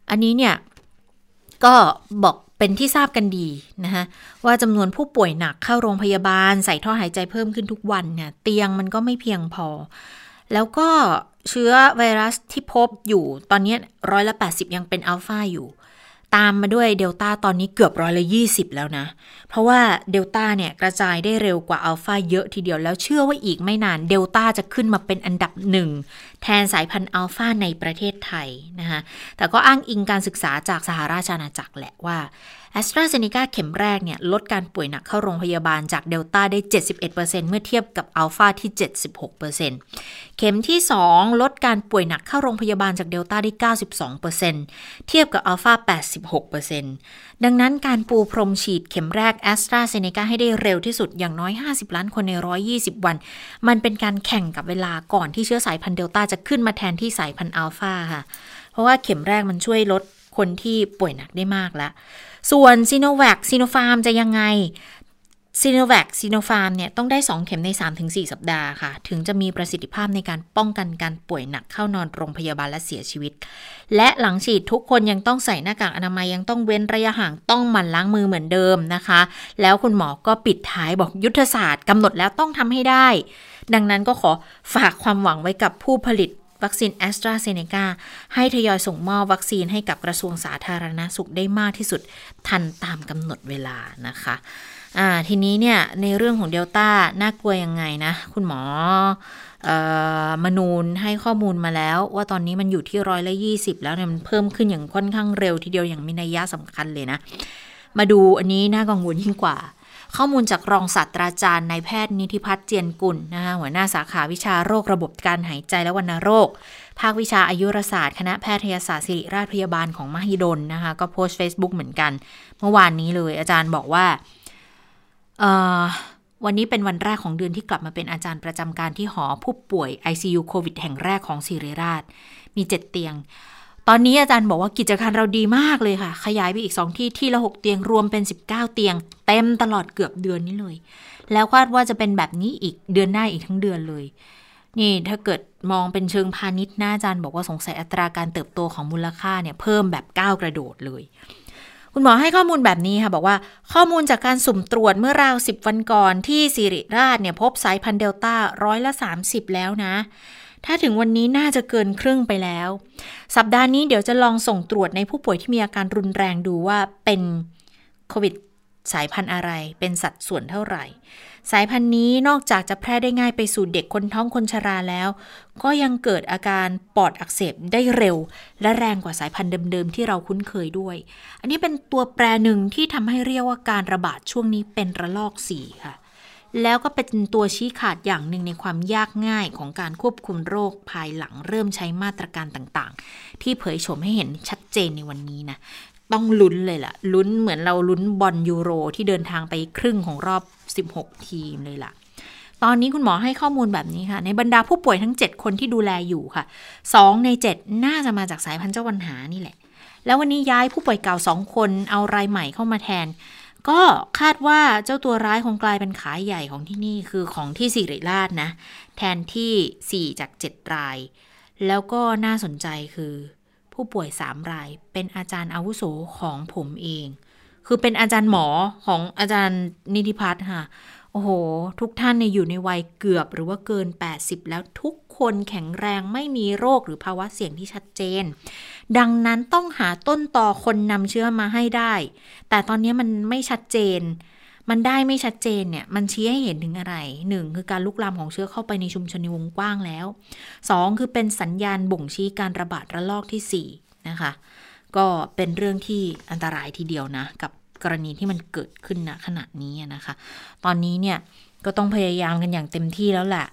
อันนี้เนี่ย ก็บอกเป็นที่ทราบกันดีนะคะว่าจำนวนผู้ป่วยหนักเข้าโรงพยาบาล ใส่ท่อหายใจเพิ่มขึ้นทุกวันเนี่ยเตียงมันก็ไม่เพียงพอ แล้วก็เชื้อไวรัสที่พบอยู่ตอนนี้ร้อยละ 80 ยังเป็นอัลฟาอยู่ ตามมาด้วยเดลต้าตอนนี้เกือบร้อยละยี่สิบแล้วนะ เพราะว่าเดลต้าเนี่ยกระจายได้เร็วกว่าอัลฟาเยอะทีเดียวแล้วเชื่อว่าอีกไม่นานเดลต้าจะขึ้นมาเป็นอันดับหนึ่งแทนสายพันธุ์อัลฟาในประเทศไทยนะคะแต่ก็อ้างอิงการศึกษาจากสหราชอาณาจักรแหละว่า แอสตราเซเนกาเข็มแรกเนี่ยลดการป่วยหนักเข้าโรงพยาบาลจากเดลต้าได้ 71%เมื่อเทียบกับอัลฟาที่ 76%เข็มที่ 2 ลดการป่วยหนักเข้าโรงพยาบาลจากเดลต้าได้ 92%เทียบกับอัลฟา86%ดังนั้นการปูพรมฉีดเข็มแรกแอสตราเซเนกาให้ได้เร็วที่สุดอย่างน้อย 50 ล้านคนใน 120 วัน มันเป็นการแข่งกับเวลาก่อนที่เชื้อสายพันธุ์เดลต้าจะขึ้นมาแทนที่สายพันธุ์อัลฟาค่ะ เพราะว่าเข็มแรกมันช่วยลดคนที่ป่วยหนักได้มากแล้ว ส่วนซีโนแวคซีโนฟาร์มจะยังไงซีโนแวคซีโนฟาร์มเนี่ยต้องได้ 2 เข็มใน 3-4 สัปดาห์ค่ะ ถึงจะมีประสิทธิภาพในการป้องกันการป่วยหนักเข้านอนโรงพยาบาลและเสียชีวิต และหลังฉีดทุกคนยังต้องใส่หน้ากากอนามัยยังต้องเว้นระยะห่างต้องหมั่นล้างมือเหมือนเดิมนะคะ แล้วคุณหมอก็ปิดท้ายบอกยุทธศาสตร์กำหนดแล้วต้องทำให้ได้ ดังนั้นก็ขอฝากความหวังไว้กับผู้ผลิต วัคซีนแอสตราเซเนกาให้ทยอยส่งมอบวัคซีนให้กับกระทรวงสาธารณาสุขได้มากที่สุดทันตามกำหนดเวลานะคะทีนี้เนี่ยในเรื่องของเดลต้าน่ากลัวยังไงนะ คุณหมอออมนูนให้ข้อมูลมาแล้ว ว่าตอนนี้มันอยู่ที่ร้อยละยี่สิบแล้วเนี่ยมันเพิ่มขึ้นอย่างค่อนข้างเร็วทีเดียวอย่างมีนัยยะสำคัญเลยนะ มาดูอันนี้น่ากังวลยิ่งกว่า ข้อมูลจากรองศาสตราจารย์นายแพทย์นิติพัฒน์เจียนกุลนะคะหัวหน้าสาขาวิชาโรคระบบการหายใจและวัณโรค ภาควิชาอายุรศาสตร์ คณะแพทยศาสตร์ศิริราชพยาบาลของมหิดลนะคะก็โพสต์ Facebook เหมือนกัน เมื่อวานนี้เลยอาจารย์บอกว่าวันนี้เป็นวันแรกของเดือนที่กลับมาเป็นอาจารย์ประจำการที่หอผู้ป่วย ICU โควิดแห่งแรกของศิริราช มีเจ็ดเตียง ตอนนี้อาจารย์บอกว่ากิจการเราดีมากเลยค่ะ ขยายไปอีกสองที่ที่ละหกเตียงรวมเป็น 19 เตียง เต็มตลอดเกือบเดือนนี้เลย แล้วคาดว่าจะเป็นแบบนี้อีกเดือนหน้าอีกทั้งเดือนเลย นี่ถ้าเกิดมองเป็นเชิงพาณิชย์น้าอาจารย์บอกว่าสงสัยอัตราการเติบโตของมูลค่าเนี่ยเพิ่มแบบก้าวกระโดดเลย คุณหมอให้ข้อมูลแบบนี้ค่ะบอกว่าข้อมูลจากการสุ่มตรวจเมื่อราว 10 วันก่อนที่สิริราชเนี่ยพบสายพันธุ์เดลต้าร้อยละ 30 แล้วนะ ถ้าถึงวันนี้น่าจะเกินครึ่งไปแล้ว สัปดาห์นี้เดี๋ยวจะลองส่งตรวจในผู้ป่วยที่มีอาการรุนแรงดูว่าเป็นโควิดสายพันธุ์อะไร เป็นสัดส่วนเท่าไหร่ สายพันธุ์นี้นอกจากจะแพร่ได้ง่ายไปสู่เด็กคนท้องคนชราแล้ว ก็ยังเกิดอาการปอดอักเสบได้เร็ว และแรงกว่าสายพันธุ์เดิมๆที่เราคุ้นเคยด้วย อันนี้เป็นตัวแปรหนึ่งที่ทำให้เรียกว่าการระบาดช่วงนี้เป็นระลอกสี่ค่ะ แล้วก็เป็นตัวชี้ขาดอย่างหนึ่งในความยากง่ายของการควบคุมโรคภายหลังเริ่มใช้มาตรการต่างๆ ที่เผยโฉมให้เห็นชัดเจนในวันนี้นะต้องลุ้นเลยล่ะ ลุ้นเหมือนเราลุ้นบอลยูโรที่เดินทางไปครึ่งของรอบ 16 ทีมเลยล่ะ ตอนนี้คุณหมอให้ข้อมูลแบบนี้ค่ะ ในบรรดาผู้ป่วยทั้ง 7 คนที่ดูแลอยู่ค่ะ 2 ใน 7 น่าจะมาจากสายพันธุ์เจ้าวันหานี่แหละ แล้ววันนี้ย้ายผู้ป่วยเก่า 2 คนเอารายใหม่เข้ามาแทน ก็คาดว่าเจ้าตัวร้ายคงกลายเป็นขายใหญ่ของที่นี่คือของที่สิริราชนะ แทนที่ 4 จาก 7 ราย แล้วก็น่าสนใจคือ ผู้ป่วยสามราย เป็นอาจารย์อาวุโสของผมเอง คือเป็นอาจารย์หมอของอาจารย์นิติพัฒน์ค่ะ อ้โห ทุกท่านเนี่ยอยู่ในวัยเกือบหรือว่าเกิน 80 แล้วทุกคนแข็งแรงไม่มีโรคหรือภาวะเสี่ยงที่ชัดเจน ดังนั้นต้องหาต้นต่อคนนำเชื้อมาให้ได้ แต่ตอนนี้มันไม่ชัดเจน มันได้ไม่ชัดเจนเนี่ย มันชี้ให้เห็นถึงอะไรหนึ่งคือการลุกลามของเชื้อเข้าไปในชุมชนในวงกว้างแล้วสองคือเป็นสัญญาณบ่งชี้การระบาดระลอกที่สี่นะคะก็เป็นเรื่องที่อันตรายทีเดียวนะ กับ กรณีที่มันเกิดขึ้นณขณะนี้นะคะ ตอนนี้เนี่ยก็ต้องพยายามกันอย่างเต็มที่แล้วแหละ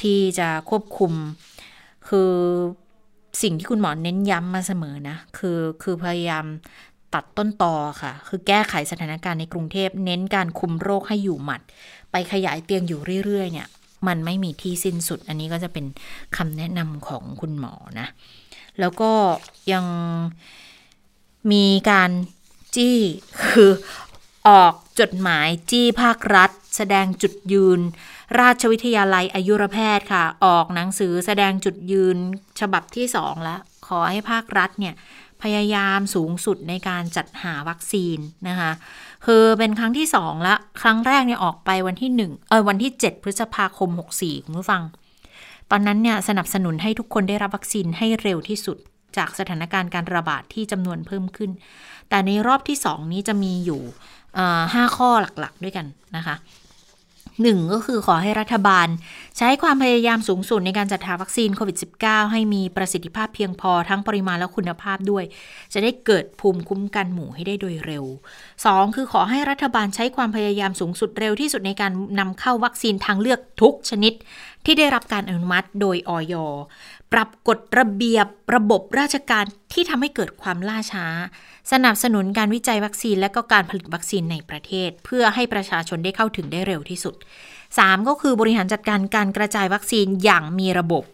ที่จะควบคุมคือสิ่งที่คุณหมอเน้นย้ำมาเสมอนะ คือคือพยายามตัดต้นตอค่ะ คือแก้ไขสถานการณ์ในกรุงเทพเน้นการคุมโรคให้อยู่หมัด ไปขยายเตียงอยู่เรื่อยๆ เนี่ย มันไม่มีที่สิ้นสุด อันนี้ก็จะเป็นคำแนะนำของคุณหมอนะ แล้วก็ยังมีการ จี้คือออกจดหมายจี้ภาครัฐ แสดงจุดยืน ราชวิทยาลัยอายุรแพทย์ค่ะ ออกหนังสือแสดงจุดยืนฉบับที่สองแล้ว ขอให้ภาครัฐเนี่ยพยายามสูงสุดในการจัดหาวัคซีนนะคะคือเป็นครั้งที่สองละครั้งแรกเนี่ยออกไปวันที่หนึ่งเออวันที่ 7 พฤษภาคม 64 คุณผู้ฟัง ตอนนั้นเนี่ยสนับสนุนให้ทุกคนได้รับวัคซีนให้เร็วที่สุด จากสถานการณ์การระบาดที่จำนวนเพิ่มขึ้น แต่ในรอบที่สองนี้จะมีอยู่ห้าข้อหลักๆ ด้วยกันนะคะหนึ่งก็คือขอให้รัฐบาล ใช้ความพยายามสูงสุดในการจัดหาวัคซีนโควิด -19 ให้มีประสิทธิภาพเพียงพอทั้งปริมาณและคุณภาพด้วย จะได้เกิดภูมิคุ้มกันหมู่ให้ได้โดยเร็ว 2. คือขอให้รัฐบาลใช้ความพยายามสูงสุดเร็วที่สุดในการนำเข้าวัคซีนทางเลือกทุกชนิด ที่ได้รับการอนุมัติโดยออยปรับกฎระเบียบระบบราชการที่ทำให้เกิดความล่าช้า สนับสนุนการวิจัยวัคซีนและก็การผลิตวัคซีนในประเทศ เพื่อให้ประชาชนได้เข้าถึงได้เร็วที่สุด 3. ก็คือบริหารจัดการการกระจายวัคซีนอย่างมีระบบ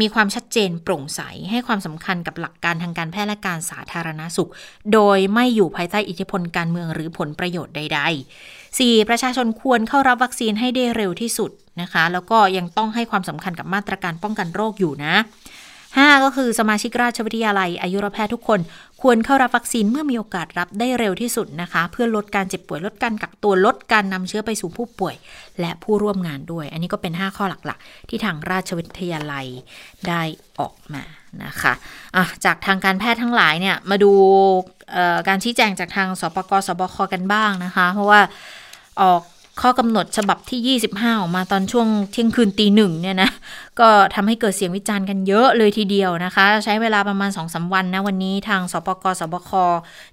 มีความชัดเจนโปร่งใส ให้ความสำคัญกับหลักการทางการแพทย์และการสาธารณสุข โดยไม่อยู่ภายใต้อิทธิพลการเมืองหรือผลประโยชน์ใด ๆ 4. ประชาชนควรเข้ารับวัคซีนให้ได้เร็วที่สุดนะคะ แล้วก็ยังต้องให้ความสำคัญกับมาตรการป้องกันโรคอยู่นะ 5. ก็คือสมาชิกราชวิทยาลัย อายุรแพทย์ทุกคน ควรเข้ารับวัคซีนเมื่อมีโอกาสรับได้เร็วที่สุดนะคะ เพื่อลดการเจ็บป่วยลดการกักตัวลดการนำเชื้อไปสู่ผู้ป่วย และผู้ร่วมงานด้วย อันนี้ก็เป็น 5 ข้อหลักๆ ที่ทางราชวิทยาลัยได้ออกมานะคะะจากทางการแพทย์ทั้งหลายเนี่ยมาดูการชี้แจงจากทางสปกสบคกันบ้างนะคะ เพราะว่าออก ข้อกำหนดฉบับที่ 25 ออกมาตอนช่วงเที่ยงคืนตีหนึ่งเนี่ยนะก็ทำให้เกิดเสียงวิจารณ์กันเยอะเลยทีเดียวนะคะ ใช้เวลาประมาณ2อสวันนะวันนี้ทางสปกสบค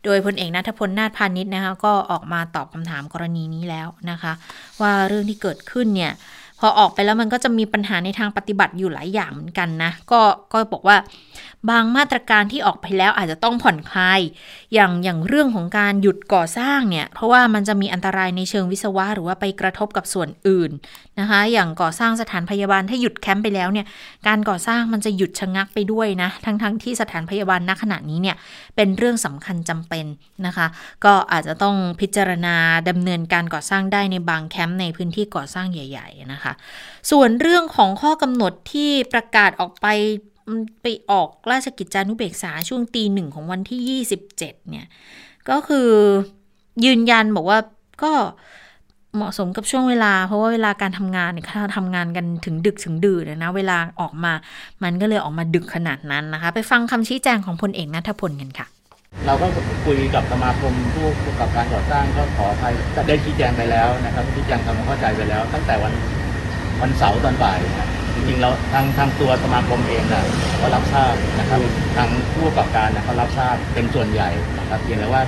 โดยพลเอกนัทพลนาถพานิชนะคะก็ออกมาตอบคำถามกรณีนี้แล้วนะคะ ว่าเรื่องที่เกิดขึ้นเนี่ย อออกไปแล้วมันก็จะมีปัญหาในทางปฏิบัติอยู่หลายอย่างเหมือนกันนะ ก็ก็บอกว่าบางมาตรการที่ออกไปแล้วอาจจะต้องผ่อนคลาย อย่างอย่างเรื่องของการหยุดก่อสร้างเนี่ย เพราะว่ามันจะมีอันตรายในเชิงวิศวะหรือว่าไปกระทบกับส่วนอื่น นะคะ อย่างก่อสร้างสถานพยาบาลถ้าหยุดแคมป์ไปแล้วเนี่ย การก่อสร้างมันจะหยุดชะงักไปด้วยนะ ทั้งทั้งที่สถานพยาบาลณขณะนี้เนี่ยเป็นเรื่องสำคัญจำเป็นนะคะ ก็อาจจะต้องพิจารณาดำเนินการก่อสร้างได้ในบางแคมป์ในพื้นที่ก่อสร้างใหญ่ ๆนะคะ ส่วนเรื่องของข้อกำหนดที่ประกาศออกไปไปออกราชกิจจานุเบกษาช่วงตีหนึ่งของวันที่ 27 เนี่ย ก็คือยืนยันบอกว่าก็ เหมาะสมกับช่วงเวลา เพราะว่าเวลาการทำงานเนี่ยถ้าทำงานกันถึงดึกถึงดื่นนะ เวลาออกมา มันก็เลยออกมาดึกขนาดนั้นนะคะ ไปฟังคำชี้แจงของพลเอกนัทพลกันค่ะ เราก็คุยกับสมาคมผู้ประกอบการก่อสร้างก็ขออภัยได้ชี้แจงไปแล้วนะครับชี้แจงทำความเข้าใจไปแล้ว ตั้งแต่วันวันเสาร์ตอนบ่ายนะจริงๆเราทางทางตัวสมาคมเองนะก็รับทราบนะครับทางผู้ประกอบการนะเขารับทราบเป็นส่วนใหญ่นะครับเพียงแต่ว่า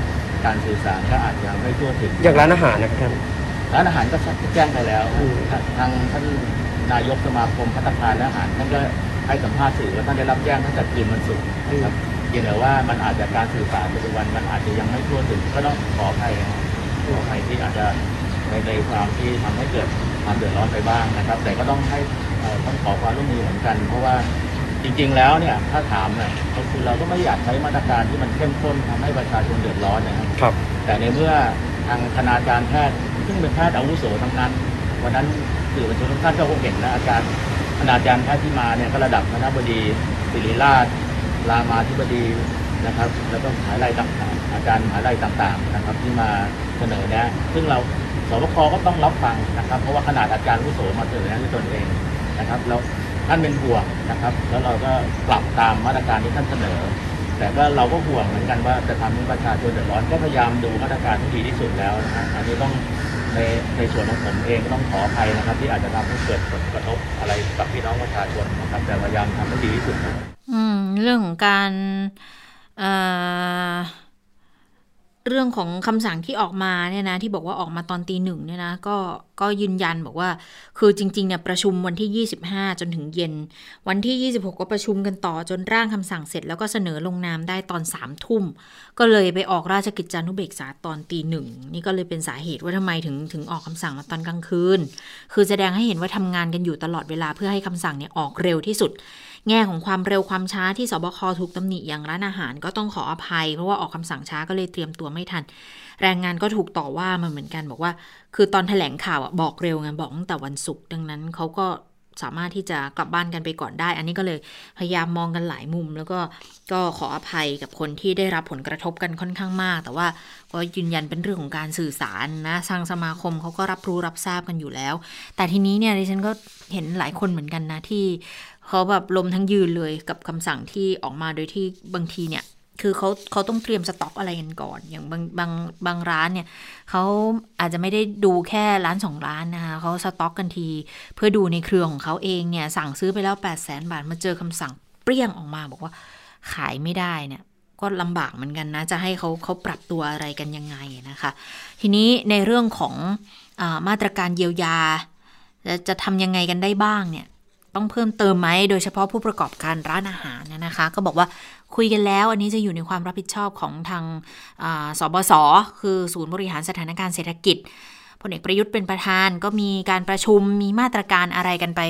การสื่อสารก็อาจจะไม่ทั่วถึงอย่างร้านอาหารนะครับท่าน ร้านอาหารก็แจ้งไปแล้วอืมทางทางท่านนายกสมาคมพัฒนาและอาหารท่านก็ให้สัมภาษณ์สื่อว่าท่านได้รับแจ้งตั้งแต่คืนวันศุกร์นะครับเพียงแต่ว่ามันอาจจะการสื่อสารปัจจุบันมันอาจจะยังไม่ทั่วถึงก็ต้องขออภัยนะครับขออภัยที่อาจจะในในความที่ทำให้เกิดความเดือดร้อนไปบ้างนะครับ แต่ก็ต้องให้เอ่อต้องขอความร่วมมือเหมือนกัน เพราะว่าจริง ๆ แล้วเนี่ยถ้าถามเนี่ยก็คือเราก็ไม่อยากใช้มาตรการที่มันเข้มข้นทำให้ประชาชนเดือดร้อนนะครับครับ แต่ในเมื่อทางคณาจารย์แพทย์ ซึ่งเป็นแพทย์อาวุโสทั้งนั้น วันนั้นสื่อมวลชนทุกท่านก็คงเห็นนะอาจารย์คณาจารย์แพทย์ที่มาเนี่ยก็ระดับคณะบดีศิริราชรามาธิบดีนะครับแล้วก็มหาลัยต่างๆอาจารย์มหาลัยต่างๆนะครับที่มาเสนอแนะซึ่งเราสบคก็ต้องรับฟังนะครับเพราะว่าขนาดอาจารย์อาวุโสมาเสนอแนะด้วยตนเองนะครับแล้วท่านเป็นห่วงนะครับ แล้วเราก็ปรับตามมาตรการที่ท่านเสนอ แต่ก็เราก็ห่วงเหมือนกันว่าจะทำให้ประชาชนเดือดร้อนก็พยายามดูมาตรการที่ดีที่สุดแล้วนะฮะอันนี้ต้อง ในในส่วนของผมเองก็ต้องขออภัยนะครับ ที่อาจจะทำให้เกิดผลกระทบอะไรกับพี่น้องประชาชนนะครับ แต่พยายามทำให้ดีที่สุดอืม เรื่องของการเอ่อ เรื่องของคำสั่งที่ออกมาเนี่ยนะที่บอกว่าออกมาตอนตีหนึ่งเนี่ยนะก็ก็ยืนยันบอกว่า คือจริงๆเนี่ยประชุมวันที่ 25 จนถึงเย็น วันที่ 26 ก็ประชุมกันต่อจนร่างคำสั่งเสร็จ แล้วก็เสนอลงนามได้ตอน3ามทุ่ม ก็เลยไปออกราชกิจจานุเบกษาตอนตีหนึ่งนี่ก็เลยเป็นสาเหตุว่าทำไมถึงถึงออกคำสั่งมาตอนกลางคืน คือแสดงให้เห็นว่าทำงานกันอยู่ตลอดเวลาเพื่อให้คำสั่งเนี่ยออกเร็วที่สุด แง่ของความเร็วความช้าที่สบคถูกตำหนิอย่างร้านอาหารก็ต้องขออภัย เพราะว่าออกคำสั่งช้าก็เลยเตรียมตัวไม่ทัน แรงงานก็ถูกต่อว่ามาเหมือนกันบอกว่า คือตอนแถลงข่าวอะบอกเร็วไงบอกตั้งแต่วันศุกร์ดังนั้นเขาก็ สามารถที่จะกลับบ้านกันไปก่อนได้ อันนี้ก็เลยพยายามมองกันหลายมุม แล้วก็ก็ขออภัยกับคนที่ได้รับผลกระทบกันค่อนข้างมาก แต่ว่าก็ยืนยันเป็นเรื่องของการสื่อสารนะทางสมาคมเขาก็รับรู้รับทราบกันอยู่แล้ว แต่ทีนี้เนี่ยดิฉันก็เห็นหลายคนเหมือนกันนะที่เขาแบบลมทั้งยืนเลยกับคำสั่งที่ออกมาโดยที่บางทีเนี่ย คือเขาเขาต้องเตรียมสต็อกอะไรกันก่อน อย่างบางบางบางร้านเนี่ยเขาอาจจะไม่ได้ดูแค่ร้านสองร้านนะคะเขาสต็อกกันที เพื่อดูในเครือของเขาเองเนี่ยสั่งซื้อไปแล้ว 8 0 0แสนบาทมาเจอคำสั่งเปรี้ยงออกมาบอกว่าขายไม่ได้เนี่ยก็ลำบากเหมือนกันนะ จะให้เขาเขาปรับตัวอะไรกันยังไงนะคะ ทีนี้ในเรื่องของอมาตรการเยียวยา จะจะทำยังไงกันได้บ้างเนี่ยต้องเพิ่มเติมไหมโดยเฉพาะผู้ประกอบการร้านอาหารเนยนะคะ ก็บอกว่า คุยกันแล้ว อันนี้จะอยู่ในความรับผิดชอบของทางาสบสคือศูนย์บริหารสถานการณ์เศรษฐกิจพลเอกประยุทธ์เป็นประธานก็มีการประชุมมีมาตรการอะไรกันไป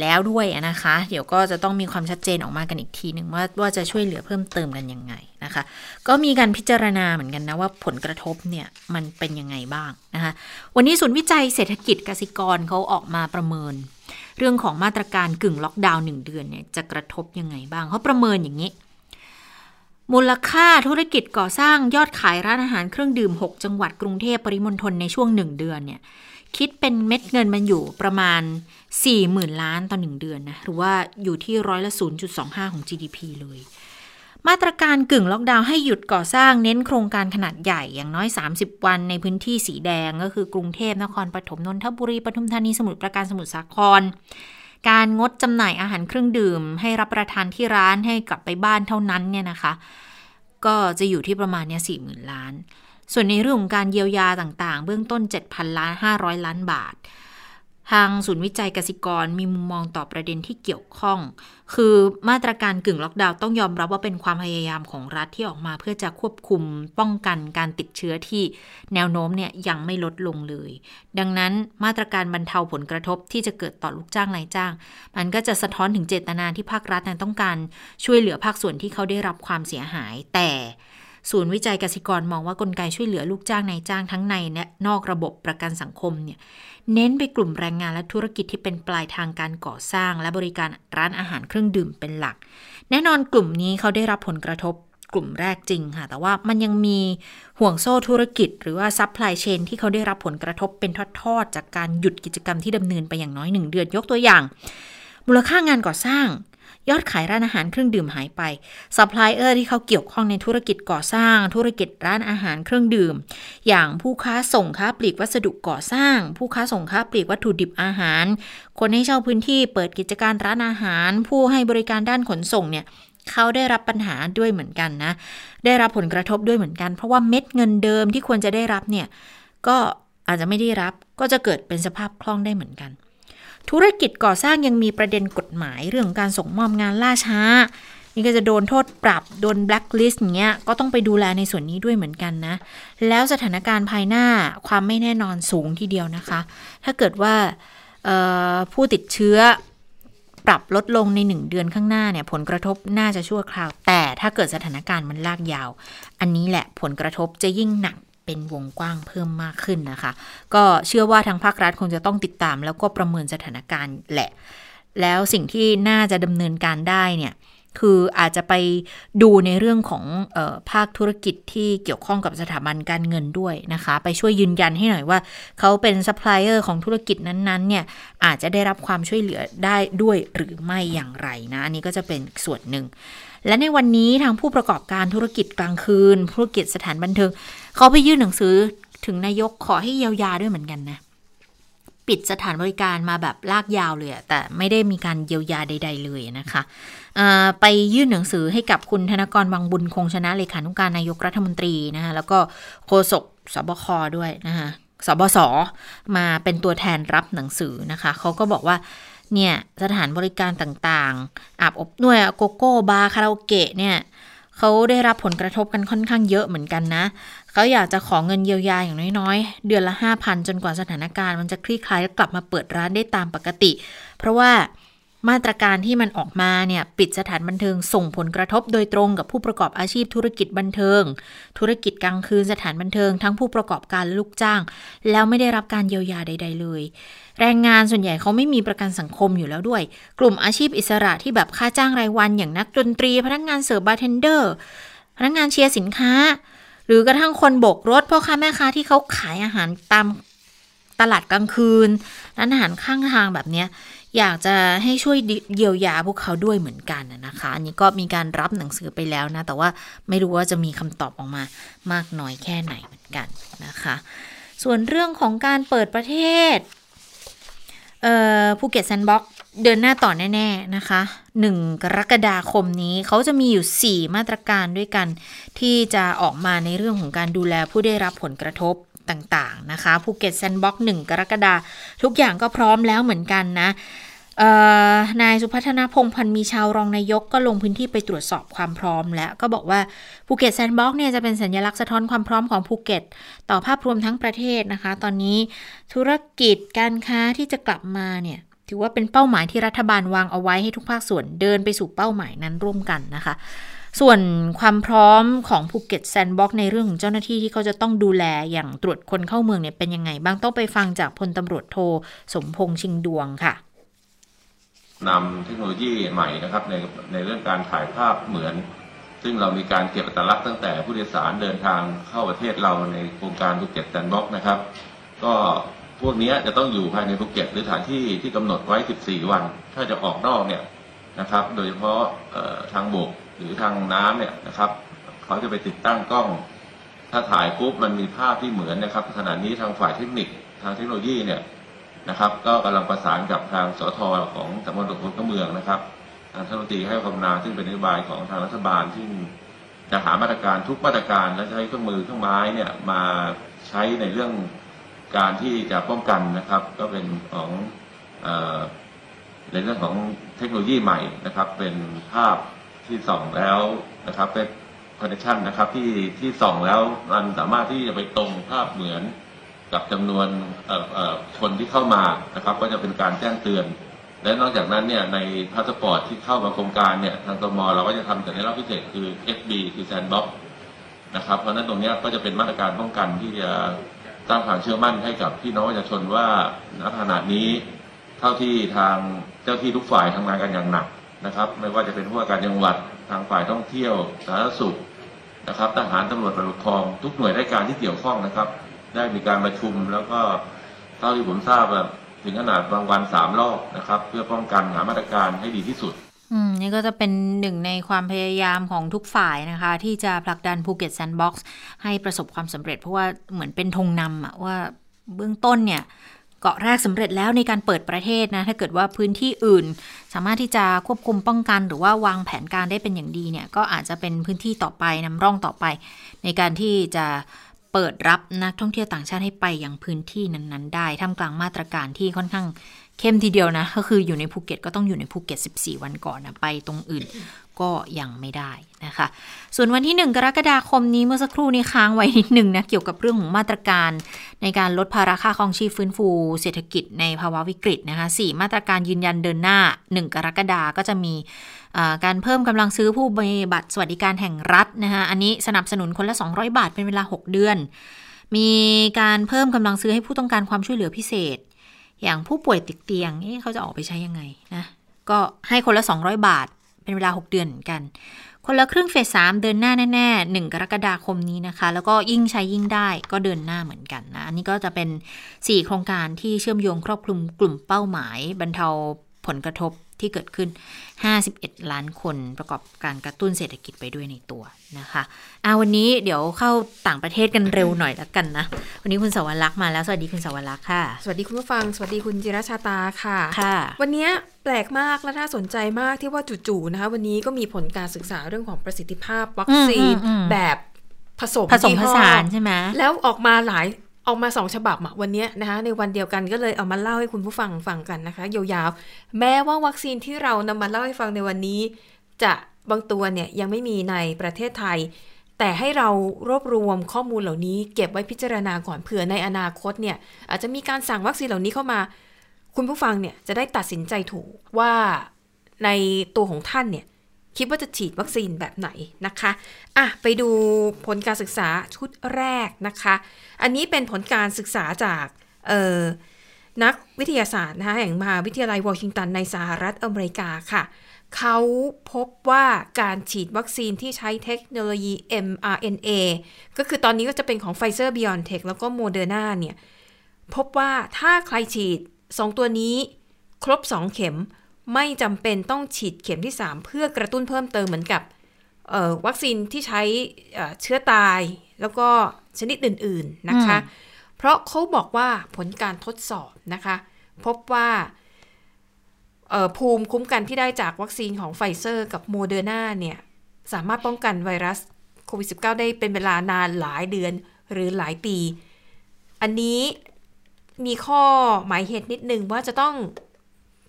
แล้วด้วยนะคะ เดี๋ยวก็จะต้องมีความชัดเจนออกมากันอีกทีหนึ่งว่าว่าจะช่วยเหลือเพิ่มเติมกันยังไงนะคะ ก็มีการพิจารณาเหมือนกันนะว่าผลกระทบเนี่ยมันเป็นยังไงบ้างนะคะ วันนี้ศูนย์วิจัยเศรษฐกิจกสิกรเขาออกมาประเมิน เรื่องของมาตรการกึ่งล็อกดาวน์หนึ่งเดือนเนี่ยจะกระทบยังไงบ้างเขาประเมินอย่างนี้ มูลค่าธุรกิจก่อสร้างยอดขายร้านอาหารเครื่องดื่ม 6 จังหวัดกรุงเทพปริมณฑลในช่วง 1 เดือนเนี่ยคิดเป็นเม็ดเงินมันอยู่ประมาณ 40,000 ล้านต่อ 1 เดือนนะหรือว่าอยู่ที่ร้อยละ 0.25 ของ GDP เลย มาตรการกึ่งล็อกดาวน์ให้หยุดก่อสร้างเน้นโครงการขนาดใหญ่อย่างน้อย 30 วันในพื้นที่สีแดงก็คือกรุงเทพนครปฐมนนทบุรีปทุมธานีสมุทรปราการสมุทรสาคร การงดจำหน่ายอาหารเครื่องดื่ม ให้รับประทานที่ร้านให้กลับไปบ้านเท่านั้นเนี่ยนะคะ ก็จะอยู่ที่ประมาณเนี่ยสี่หมื่นล้าน ส่วนในเรื่องของการเยียวยาต่างๆ เบื้องต้น 7,000ล้าน500 ล้านบาท ทางศูนย์วิจัยกสิกรมีมุมมองต่อประเด็นที่เกี่ยวข้อง คือมาตรการกึ่งล็อกดาวน์ต้องยอมรับว่าเป็นความพยายามของรัฐที่ออกมาเพื่อจะควบคุมป้องกันการติดเชื้อที่แนวโน้มเนี่ยยังไม่ลดลงเลย ดังนั้นมาตรการบรรเทาผลกระทบที่จะเกิดต่อลูกจ้างนายจ้าง มันก็จะสะท้อนถึงเจตนาที่ภาครัฐนั้นต้องการช่วยเหลือภาคส่วนที่เขาได้รับความเสียหาย แต่ศูนย์วิจัยกสิกรมองว่ากลไกช่วยเหลือลูกจ้างนายจ้างทั้งในและนอกระบบประกันสังคมเนี่ย เน้นไปกลุ่มแรงงานและธุรกิจที่เป็นปลายทางการก่อสร้าง และบริการร้านอาหารเครื่องดื่มเป็นหลัก แน่นอนกลุ่มนี้เขาได้รับผลกระทบกลุ่มแรกจริงค่ะ แต่ว่ามันยังมีห่วงโซ่ธุรกิจ หรือว่าซัพพลายเชนที่เขาได้รับผลกระทบเป็นทอดๆ จากการหยุดกิจกรรมที่ดำเนินไปอย่างน้อยหนึ่งเดือนยกตัวอย่าง มูลค่างานก่อสร้าง ยอดขายร้านอาหารเครื่องดื่มหายไปซัพพลายเออร์ที่เขาเกี่ยวข้องในธุรกิจก่อสร้าง ธุรกิจร้านอาหารเครื่องดื่ม อย่างผู้ค้าส่งค้าปลีกวัสดุก่อสร้าง ผู้ค้าส่งค้าปลีกวัตถุดิบอาหาร คนให้เช่าพื้นที่เปิดกิจการร้านอาหาร ผู้ให้บริการด้านขนส่งเนี่ยเขาได้รับปัญหาด้วยเหมือนกันนะ ได้รับผลกระทบด้วยเหมือนกัน เพราะว่าเม็ดเงินเดิมที่ควรจะได้รับเนี่ยก็อาจจะไม่ได้รับก็จะเกิดเป็นสภาพคล่องได้เหมือนกัน ธุรกิจก่อสร้างยังมีประเด็นกฎหมายเรื่องการส่งมอบงานล่าช้า นี่ก็จะโดนโทษปรับ โดนแบล็คลิสต์อย่างเงี้ยก็ต้องไปดูแลในส่วนนี้ด้วยเหมือนกันนะ แล้วสถานการณ์ภายหน้าความไม่แน่นอนสูงทีเดียวนะคะ ถ้าเกิดว่าผู้ติดเชื้อปรับลดลงใน 1 เดือนข้างหน้าเนี่ยผลกระทบน่าจะชั่วคราว แต่ถ้าเกิดสถานการณ์มันลากยาว อันนี้แหละผลกระทบจะยิ่งหนัก เป็นวงกว้างเพิ่มมากขึ้นนะคะ ก็เชื่อว่าทางภาครัฐคงจะต้องติดตาม แล้วก็ประเมินสถานการณ์แหละ แล้วสิ่งที่น่าจะดำเนินการได้เนี่ยคืออาจจะไปดูในเรื่องของออภาคธุรกิจที่เกี่ยวข้องกับสถาบันการเงินด้วยนะคะ ไปช่วยยืนยันให้หน่อยว่า เขาเป็นซัพพลายเออร์ของธุรกิจนั้นๆเนี่ยอาจจะได้รับความช่วยเหลือได้ด้วยหรือไม่อย่างไรนะ อันนี้ก็จะเป็นส่วนหนึ่ง และในวันนี้ทางผู้ประกอบการธุรกิจกลางคืน ธุรกิจสถานบันเทิง เขาไปยื่นหนังสือถึงนายกขอให้เยียวยาด้วยเหมือนกันนะ ปิดสถานบริการมาแบบลากยาวเลยแต่ไม่ได้มีการเยียวยาใด ๆ เลยนะคะไปยื่นหนังสือให้กับคุณธนกรวังบุญคงชนะเลขานุการนายกรัฐมนตรีนะคะแล้วก็โฆษกศบคด้วยนะคะศบศมาเป็นตัวแทนรับหนังสือนะคะเขาก็บอกว่าเนี่ยสถานบริการต่างๆ อาบอบนวดโกโก้บาร์คาราโอเกะเนี่ยเขาได้รับผลกระทบกันค่อนข้างเยอะเหมือนกันนะ เขาอยากจะขอเงินเยียวยาอย่างน้อยๆ เดือนละ 5,000 จนกว่าสถานการณ์มันจะคลี่คลายและกลับมาเปิดร้านได้ตามปกติ เพราะว่ามาตรการที่มันออกมาเนี่ยปิดสถานบันเทิงส่งผลกระทบโดยตรงกับผู้ประกอบอาชีพธุรกิจบันเทิง ธุรกิจกลางคืนสถานบันเทิง ทั้งผู้ประกอบการและลูกจ้าง แล้วไม่ได้รับการเยียวยาใด ๆ เลย แรงงานส่วนใหญ่เขาไม่มีประกันสังคมอยู่แล้วด้วย กลุ่มอาชีพอิสระที่แบบค่าจ้างรายวัน อย่างนักดนตรี พนักงานเสิร์ฟบาร์เทนเดอร์พนักงานเชียร์สินค้า หรือกระทั่งคนโบกรถพ่อค้าแม่ค้าที่เขาขายอาหารตามตลาดกลางคืนร้านอาหารข้างทางแบบเนี้ยอยากจะให้ช่วยเยียวยาพวกเขาด้วยเหมือนกันนะคะ อันนี้ก็มีการรับหนังสือไปแล้วนะ แต่ว่าไม่รู้ว่าจะมีคำตอบออกมามากน้อยแค่ไหนเหมือนกันนะคะ ส่วนเรื่องของการเปิดประเทศ ภูเก็ตแซนด์บ็อกซ์เดินหน้าต่อแน่ ๆ นะคะ 1 กรกฎาคมนี้เขาจะมีอยู่ 4 มาตรการด้วยกัน ที่จะออกมาในเรื่องของการดูแลผู้ได้รับผลกระทบต่าง ๆ นะคะภูเก็ตแซนด์บ็อกซ์1กรกฎาทุกอย่างก็พร้อมแล้วเหมือนกันนะ นายสุพัฒนพงษ์ พันธ์มีเชาว์รองนายกก็ลงพื้นที่ไปตรวจสอบความพร้อมแล้ว ก็บอกว่าภูเก็ตแซนด์บ็อกซ์เนี่ยจะเป็นสัญลักษณ์สะท้อนความพร้อมของภูเก็ต ต่อภาพรวมทั้งประเทศนะคะ ตอนนี้ธุรกิจการค้าที่จะกลับมาเนี่ยถือว่าเป็นเป้าหมายที่รัฐบาลวางเอาไว้ให้ทุกภาคส่วนเดินไปสู่เป้าหมายนั้นร่วมกันนะคะ ส่วนความพร้อมของภูเก็ตแซนด์บ็อกในเรื่องของเจ้าหน้าที่ที่เขาจะต้องดูแลอย่างตรวจคนเข้าเมืองเนี่ยเป็นยังไงบ้างต้องไปฟังจากพลตำรวจโทสมพงษ์ชิงดวงค่ะ นำเทคโนโลยีใหม่นะครับในในเรื่องการถ่ายภาพเหมือน ซึ่งเรามีการเก็บอัตลักษณ์ตั้งแต่ผู้โดยสารเดินทางเข้าประเทศเราในโครงการภูเก็ตแซนด์บ็อกซ์นะครับ ก็พวกนี้จะต้องอยู่ภายในภูเก็ตหรือฐานที่ที่กำหนดไว้ 14 วัน ถ้าจะออกนอกเนี่ยนะครับ โดยเฉพาะทางบกหรือทางน้ำเนี่ยนะครับ เขาจะไปติดตั้งกล้อง ถ้าถ่ายปุ๊บมันมีภาพที่เหมือนนะครับขณะนี้ทางฝ่ายเทคนิคทางเทคโนโลยีเนี่ย นะครับ ก็กำลังประสานกับทางสทของสำนักงานตรวจคนเข้าเมืองนะครับทางท่านรัฐมนตรีให้ความกรุณาซึ่งเป็นนโยบายของทางรัฐบาลที่จะหามาตรการทุกมาตรการและใช้เครื่องมือเครื่องไม้เนี่ยมาใช้ในเรื่องการที่จะป้องกันนะครับ ก็เป็นของในเรื่องของเทคโนโลยีใหม่นะครับ เป็นภาพที่ส่องแล้วนะครับเป็นคอนเนคชันนะครับที่ที่ส่องแล้วมันสามารถที่จะไปตรงภาพเหมือน กับจำนวนคนที่เข้ามานะครับ ก็จะเป็นการแจ้งเตือน และนอกจากนั้นเนี่ยในพาสปอร์ตที่เข้ามาโครงการเนี่ยทางตมเราก็จะทำสัญลักษณ์พิเศษคือ SB คือ Sandbox นะครับเพราะนั้นตรงนี้ก็จะเป็นมาตรการป้องกันที่จะสร้างความเชื่อมั่นให้กับพี่น้องประชาชนว่าณขณะนี้เท่าที่ทางเจ้าที่ทุกฝ่ายทำงานกันอย่างหนักนะครับ ไม่ว่าจะเป็นผู้ว่าราชการจังหวัดทางฝ่ายท่องเที่ยวสาธารณสุขนะครับ ทหารตำรวจปกครองทุกหน่วยราชการที่เกี่ยวข้องนะครับ ได้มีการประชุมแล้วก็เท่าที่ผมทราบแบบถึงขนาดบางวันสามรอบนะครับ เพื่อป้องกันหามาตรการให้ดีที่สุด อืม นี่ก็จะเป็นหนึ่งในความพยายามของทุกฝ่ายนะคะ ที่จะผลักดันภูเก็ตแซนด์บ็อกซ์ให้ประสบความสำเร็จเพราะว่าเหมือนเป็นธงนำอะว่าเบื้องต้นเนี่ยเกาะแรกสำเร็จแล้วในการเปิดประเทศนะ ถ้าเกิดว่าพื้นที่อื่น สามารถที่จะควบคุมป้องกัน หรือว่าวางแผนการได้เป็นอย่างดีเนี่ย ก็อาจจะเป็นพื้นที่ต่อไปนำร่องต่อไป ในการที่จะ เปิดรับนักท่องเที่ยวต่างชาติให้ไปยังพื้นที่นั้น ๆ ได้ท่ามกลางมาตรการที่ค่อนข้างเข้มทีเดียวนะ ก็คืออยู่ในภูเก็ตก็ต้องอยู่ในภูเก็ต 14 วันก่อนนะ ไปตรงอื่นก็ยังไม่ได้นะคะ ส่วนวันที่ 1 กรกฎาคมนี้เมื่อสักครู่นี้ค้างไว้นิดหนึ่งนะ เกี่ยวกับเรื่องของมาตรการในการลดภาระค่าครองชีพฟื้นฟูเศรษฐกิจในภาวะวิกฤตนะคะ4มาตรการยืนยันเดินหน้า 1 กรกฎาก็จะมี การเพิ่มกำลังซื้อผู้มีบัตรสวัสดิการแห่งรัฐนะคะอันนี้สนับสนุนคนละ 200 บาทเป็นเวลา 6 เดือน มีการเพิ่มกำลังซื้อให้ผู้ต้องการความช่วยเหลือพิเศษ อย่างผู้ป่วยติดเตียงเอ๊ะเขาจะออกไปใช้ยังไงนะก็ให้คนละ 200 บาทเป็นเวลา 6 เดือนเหมือนกัน คนละครึ่งเฟสสามเดินหน้าแน่ๆ1กรกฎาคมนี้นะคะ แล้วก็ยิ่งใช้ยิ่งได้ก็เดินหน้าเหมือนกันนะ อันนี้ก็จะเป็น 4 โครงการที่เชื่อมโยงครอบคลุมกลุ่มเป้าหมาย บรรเทาผลกระทบ ที่เกิดขึ้น 51 ล้านคนประกอบการกระตุ้นเศรษฐกิจไปด้วยในตัวนะคะอ่าวันนี้เดี๋ยวเข้าต่างประเทศกันเร็วหน่อยแล้วกันนะ วันนี้คุณสวรรค์มาแล้ว สวัสดีคุณสวรรค์ค่ะ สวัสดีคุณผู้ฟัง สวัสดีคุณจิรชาตาค่ะ ค่ะ วันนี้แปลกมากและน่าสนใจมากที่ว่าจู่ๆนะคะ วันนี้ก็มีผลการศึกษาเรื่องของประสิทธิภาพวัคซีนอืมอืมอืมแบบผสมผสมผยี่ห้อสานใช่ไหมแล้วออกมาหลาย ออกมาสองฉบับอะวันนี้นะคะในวันเดียวกันก็เลยเอามาเล่าให้คุณผู้ฟังฟังกันนะคะยาวๆ แม้ว่าวัคซีนที่เรานำมาเล่าให้ฟังในวันนี้ จะบางตัวเนี่ยยังไม่มีในประเทศไทย แต่ให้เรารวบรวมข้อมูลเหล่านี้ เก็บไว้พิจารณาก่อนเผื่อในอนาคตเนี่ยอาจจะมีการสั่งวัคซีนเหล่านี้เข้ามา คุณผู้ฟังเนี่ยจะได้ตัดสินใจถูกว่าในตัวของท่านเนี่ย คิดว่าจะฉีดวัคซีนแบบไหนนะคะอะไปดูผลการศึกษาชุดแรกนะคะ อันนี้เป็นผลการศึกษาจากเอ่อนักวิทยาศาสตร์นะคะแห่งมหาวิทยาลัยวอชิงตันในสหรัฐอเมริกาค่ะเขาพบว่าการฉีดวัคซีนที่ใช้เทคโนโลยี mRNA ก็คือตอนนี้ก็จะเป็นของ Pfizer BioNTech แล้วก็ Moderna เนี่ย พบว่าถ้าใครฉีด 2 ตัวนี้ครบ 2 เข็ม ไม่จำเป็นต้องฉีดเข็มที่ 3 เพื่อกระตุ้นเพิ่มเติมเหมือนกับเอ่อวัคซีนที่ใช้เอ่อเชื้อตาย แล้วก็ชนิดอื่น ๆนะคะ เพราะเขาบอกว่าผลการทดสอบนะคะ พบว่าเอ่อภูมิคุ้มกันที่ได้จากวัคซีนของไฟเซอร์กับโมเดอร์นาเนี่ย สามารถป้องกันไวรัสโควิด -19 ได้เป็นเวลานานหลายเดือนหรือหลายปี อันนี้มีข้อหมายเหตุนิดนึงว่าจะต้อง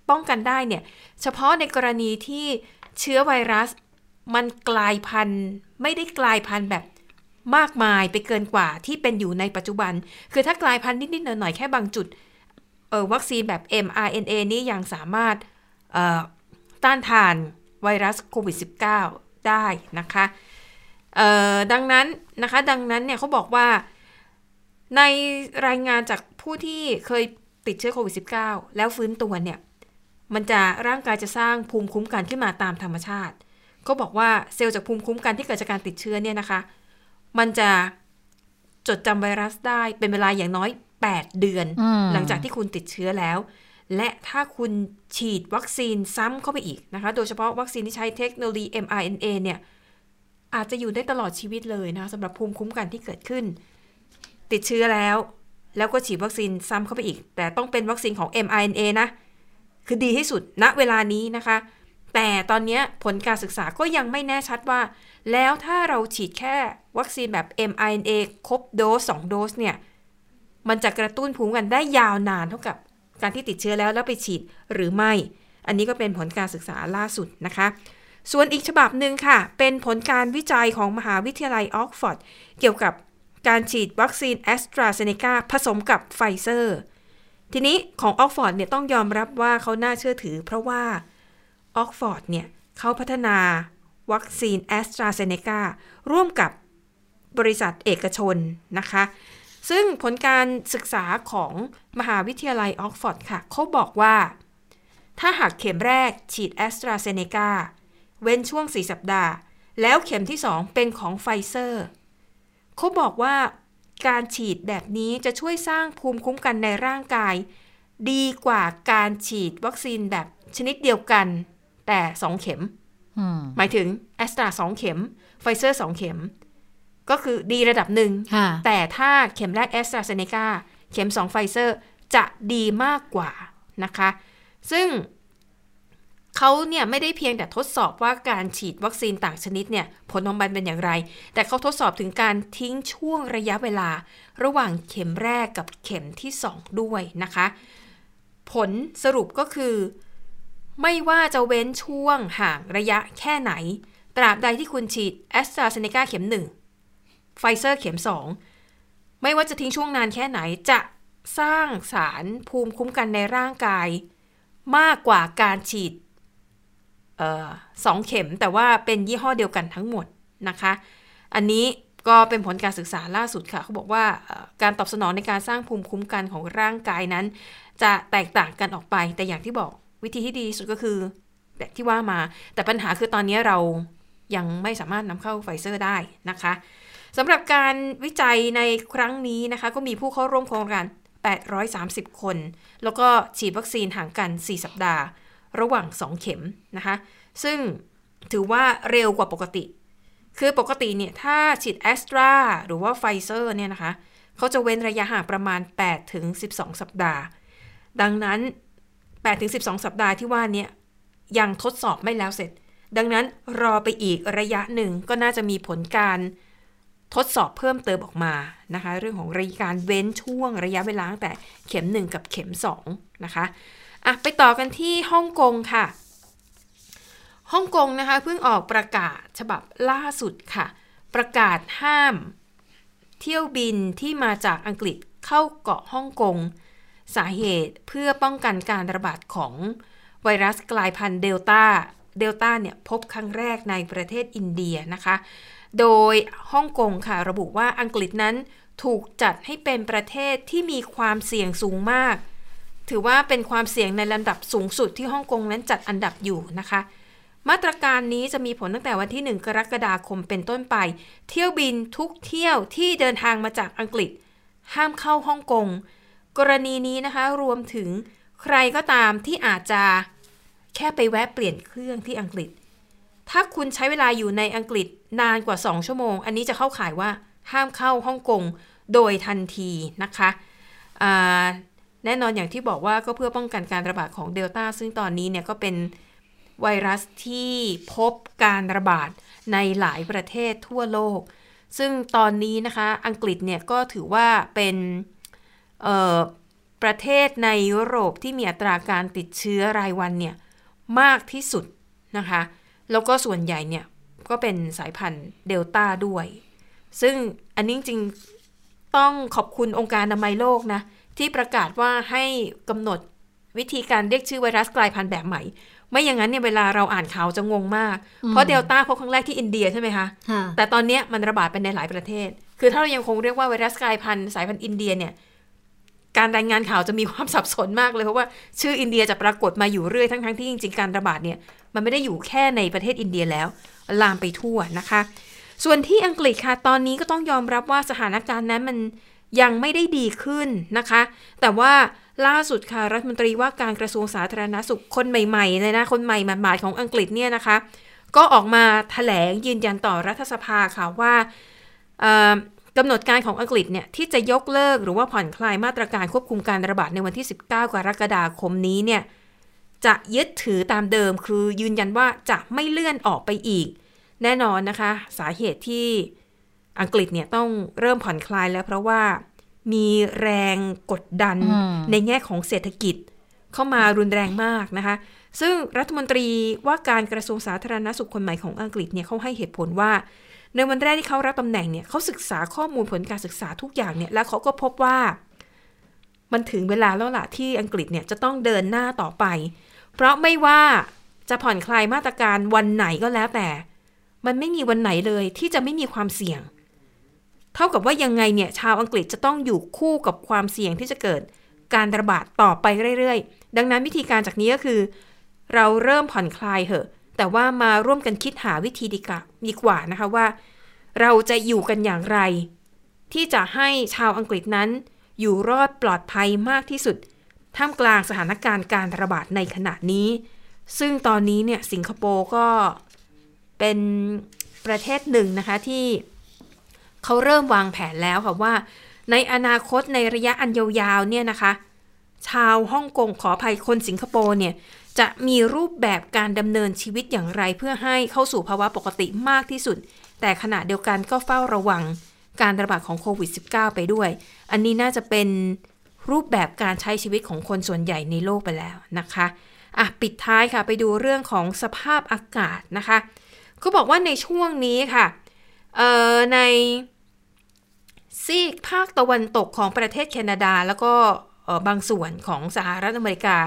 ป้องกันได้เนี่ยเฉพาะในกรณีที่เชื้อไวรัส มันกลายพันธุ์ไม่ได้กลายพันธุ์แบบมากมายไปเกินกว่าที่เป็นอยู่ในปัจจุบัน คือถ้ากลายพันธุ์นิดๆหน่อยๆแค่บางจุดเออวัคซีนแบบ mRNA นี่ยังสามารถเอ่อต้านทานไวรัสโควิด -19 ได้นะคะเอ่อดังนั้นนะคะดังนั้นเนี่ยเขาบอกว่าในรายงานจากผู้ที่เคยติดเชื้อโควิด -19 แล้วฟื้นตัวเนี่ย มันจะร่างกายจะสร้างภูมิคุ้มกันขึ้นมาตามธรรมชาติ ก็บอกว่าเซลล์จากภูมิคุ้มกันที่เกิดจากการติดเชื้อเนี่ยนะคะ มันจะจดจำไวรัสได้เป็นเวลาอย่างน้อย 8 เดือนอืมหลังจากที่คุณติดเชื้อแล้ว และถ้าคุณฉีดวัคซีนซ้ำเข้าไปอีกนะคะ โดยเฉพาะวัคซีนที่ใช้เทคโนโลยี mRNA เนี่ยอาจจะอยู่ได้ตลอดชีวิตเลยนะคะสำหรับภูมิคุ้มกันที่เกิดขึ้น ติดเชื้อแล้ว แล้วก็ฉีดวัคซีนซ้ำเข้าไปอีก แต่ต้องเป็นวัคซีนของ mRNA นะ คือดีที่สุดณเวลานี้นะคะ แต่ตอนนี้ผลการศึกษาก็ยังไม่แน่ชัดว่า แล้วถ้าเราฉีดแค่วัคซีนแบบ mRNA ครบโดส2โดสเนี่ย มันจะกระตุ้นภูมิคุ้มกันได้ยาวนานเท่ากับการที่ติดเชื้อแล้วแล้วไปฉีดหรือไม่ อันนี้ก็เป็นผลการศึกษาล่าสุดนะคะ ส่วนอีกฉบับหนึ่งค่ะ เป็นผลการวิจัยของมหาวิทยาลัยออกซ์ฟอร์ดเกี่ยวกับการฉีดวัคซีนแอสตราเซเนกาผสมกับไฟเซอร์ ทีนี้ของออกซ์ฟอร์ดเนี่ยต้องยอมรับว่าเขาน่าเชื่อถือ เพราะว่าออกซ์ฟอร์ดเนี่ยเขาพัฒนาวัคซีนแอสตราเซเนการ่วมกับบริษัทเอกชนนะคะ ซึ่งผลการศึกษาของมหาวิทยาลัยออกซ์ฟอร์ดค่ะเขาบอกว่า ถ้าหากเข็มแรกฉีดแอสตราเซเนกาเว้นช่วง 4 สัปดาห์ แล้วเข็มที่ 2 เป็นของไฟเซอร์เขาบอกว่า การฉีดแบบนี้จะช่วยสร้างภูมิคุ้มกันในร่างกาย ดีกว่าการฉีดวัคซีนแบบชนิดเดียวกัน แต่2เข็มอืมหมายถึงแอสตราสองเข็มไฟเซอร์สองเข็ม ก็คือดีระดับหนึ่งค่ะแต่ถ้าเข็มแรกแอสตราเซเนกาเข็ม2ไฟเซอร์จะดีมากกว่านะคะ ซึ่ง เขาเนี่ยไม่ได้เพียงแต่ทดสอบว่าการฉีดวัคซีนต่างชนิดเนี่ยผลของมันเป็นอย่างไร แต่เขาทดสอบถึงการทิ้งช่วงระยะเวลา ระหว่างเข็มแรกกับเข็มที่ 2 ด้วยนะคะ ผลสรุปก็คือ ไม่ว่าจะเว้นช่วงห่างระยะแค่ไหน ตราบใดที่คุณฉีดแอสตราเซเนกาเข็ม1ไฟเซอร์เข็ม 2 ไม่ว่าจะทิ้งช่วงนานแค่ไหนจะสร้างสารภูมิคุ้มกันในร่างกาย มากกว่าการฉีด สองเข็มแต่ว่าเป็นยี่ห้อเดียวกันทั้งหมดนะคะ อันนี้ก็เป็นผลการศึกษาล่าสุดค่ะ เขาบอกว่าการตอบสนองในการสร้างภูมิคุ้มกันของร่างกายนั้น จะแตกต่างกันออกไป แต่อย่างที่บอกวิธีที่ดีสุดก็คือแบบที่ว่ามา แต่ปัญหาคือตอนนี้เรายังไม่สามารถนำเข้าไฟเซอร์ได้นะคะสำหรับการวิจัยในครั้งนี้นะคะ ก็มีผู้เข้าร่วมโครงการ 830 คน แล้วก็ฉีดวัคซีนห่างกัน 4 สัปดาห์ ระหว่าง 2 เข็มนะคะ ซึ่งถือว่าเร็วกว่าปกติ คือปกติเนี่ยถ้าฉีดแอสตราหรือว่าไฟเซอร์เนี่ยนะคะเขาจะเว้นระยะห่างประมาณ 8 ถึง 12 สัปดาห์ ดังนั้น 8 ถึง 12 สัปดาห์ที่ว่านี้ยังทดสอบไม่แล้วเสร็จ ดังนั้นรอไปอีกระยะหนึ่งก็น่าจะมีผลการทดสอบเพิ่มเติมออกมานะคะ เรื่องของระยะการเว้นช่วงระยะเวลาตั้งแต่เข็ม 1 กับเข็ม 2 นะคะ อะไปต่อกันที่ฮ่องกงค่ะฮ่องกงนะคะเพิ่งออกประกาศฉบับล่าสุดค่ะ ประกาศห้าม เที่ยวบินที่มาจากอังกฤษเข้าเกาะฮ่องกงสาเหตุเพื่อป้องกันการระบาดของไวรัสกลายพันธุ์เดลต้าเดลต้าเนี่ยพบครั้งแรกในประเทศอินเดียนะคะ โดยฮ่องกงค่ะระบุว่าอังกฤษนั้นถูกจัดให้เป็นประเทศที่มีความเสี่ยงสูงมาก ถือว่าเป็นความเสี่ยงในลำดับสูงสุดที่ฮ่องกงนั้นจัดอันดับอยู่นะคะ มาตรการนี้จะมีผลตั้งแต่วันที่ 1 กรกฎาคมเป็นต้นไป เที่ยวบินทุกเที่ยวที่เดินทางมาจากอังกฤษ ห้ามเข้าฮ่องกง กรณีนี้นะคะรวมถึงใครก็ตามที่อาจจะแค่ไปแวะเปลี่ยนเครื่องที่อังกฤษ ถ้าคุณใช้เวลาอยู่ในอังกฤษนานกว่า 2 ชั่วโมง อันนี้จะเข้าข่ายว่าห้ามเข้าฮ่องกงโดยทันทีนะคะอ่า แน่นอนอย่างที่บอกว่าก็เพื่อป้องกันการระบาดของเดลต้าซึ่งตอนนี้เนี่ยก็เป็นไวรัสที่พบการระบาดในหลายประเทศทั่วโลก ซึ่งตอนนี้นะคะอังกฤษเนี่ยก็ถือว่าเป็นประเทศในยุโรปที่มีอัตราการติดเชื้อรายวันเนี่ยมากที่สุดนะคะ แล้วก็ส่วนใหญ่เนี่ยก็เป็นสายพันธุ์เดลต้าด้วย ซึ่งอันนี้จริงต้องขอบคุณองค์การอนามัยโลกนะ ที่ประกาศว่าให้กำหนดวิธีการเรียกชื่อไวรัสกลายพันธุ์แบบใหม่ ไม่อย่างนั้นเนี่ยเวลาเราอ่านข่าวจะงงมาก เพราะเดลต้าพบครั้งแรกที่อินเดียใช่ไหมคะค่ะแต่ตอนเนี้ยมันระบาดไปในหลายประเทศ คือถ้าเรายังคงเรียกว่าไวรัสกลายพันธุ์สายพันธุ์อินเดียเนี่ย การรายงานข่าวจะมีความสับสนมากเลยเพราะว่าชื่ออินเดียจะปรากฏมาอยู่เรื่อยทั้งๆที่จริงๆการระบาดเนี่ยมันไม่ได้อยู่แค่ในประเทศอินเดียแล้วลามไปทั่วนะคะ ส่วนที่อังกฤษค่ะตอนนี้ก็ต้องยอมรับว่าสถานการณ์นั้นมัน ยังไม่ได้ดีขึ้นนะคะ แต่ว่าล่าสุดค่ะรัฐมนตรีว่าการกระทรวงสาธารณสุขคนใหม่ๆเลยนะคนใหม่หมาดๆของอังกฤษเนี่ยนะคะ ก็ออกมาแถลงยืนยันต่อรัฐสภาค่ะว่ากำหนดการของอังกฤษเนี่ยที่จะยกเลิกหรือว่าผ่อนคลายมาตรการควบคุมการระบาดในวันที่ 19 กรกฎาคมนี้เนี่ยจะยึดถือตามเดิมคือยืนยันว่าจะไม่เลื่อนออกไปอีก แน่นอนนะคะ สาเหตุที่ อังกฤษเนี่ยต้องเริ่มผ่อนคลายแล้วเพราะว่ามีแรงกดดันอืมในแง่ของเศรษฐกิจเข้ามารุนแรงมากนะคะ ซึ่งรัฐมนตรีว่าการกระทรวงสาธารณสุขคนใหม่ของอังกฤษเนี่ยเขาให้เหตุผลว่า ในวันแรกที่เขารับตำแหน่งเนี่ยเขาศึกษาข้อมูลผลการศึกษาทุกอย่างเนี่ยแล้วเขาก็พบว่า มันถึงเวลาแล้วล่ะที่อังกฤษเนี่ยจะต้องเดินหน้าต่อไป เพราะไม่ว่าจะผ่อนคลายมาตรการวันไหนก็แล้วแต่ มันไม่มีวันไหนเลยที่จะไม่มีความเสี่ยง เท่ากับว่ายังไงเนี่ยชาวอังกฤษจะต้องอยู่คู่กับความเสี่ยงที่จะเกิดการระบาดต่อไปเรื่อยๆ ดังนั้นวิธีการจากนี้ก็คือ เราเริ่มผ่อนคลายเหอะ แต่ว่ามาร่วมกันคิดหาวิธีดีกว่าดีกว่านะคะว่า เราจะอยู่กันอย่างไร ที่จะให้ชาวอังกฤษนั้น อยู่รอดปลอดภัยมากที่สุด ท่ามกลางสถานการณ์การระบาดในขณะนี้ ซึ่งตอนนี้เนี่ยสิงคโปร์ก็เป็นประเทศหนึ่งนะคะที่ เขาเริ่มวางแผนแล้วค่ะว่า ในอนาคตในระยะอันยาวๆเนี่ยนะคะ ชาวฮ่องกงขออภัยคนสิงคโปร์เนี่ยจะมีรูปแบบการดำเนินชีวิตอย่างไรเพื่อให้เข้าสู่ภาวะปกติมากที่สุด แต่ขณะเดียวกันก็เฝ้าระวังการระบาดของโควิด -19 ไปด้วย อันนี้น่าจะเป็นรูปแบบการใช้ชีวิตของคนส่วนใหญ่ในโลกไปแล้วนะคะอะปิดท้ายค่ะไปดูเรื่องของสภาพอากาศนะคะเขาบอกว่าในช่วงนี้ค่ะ เอ่อในซีกภาคตะวันตกของประเทศแคนาดา แล้วก็บางส่วนของสหรัฐอเมริกา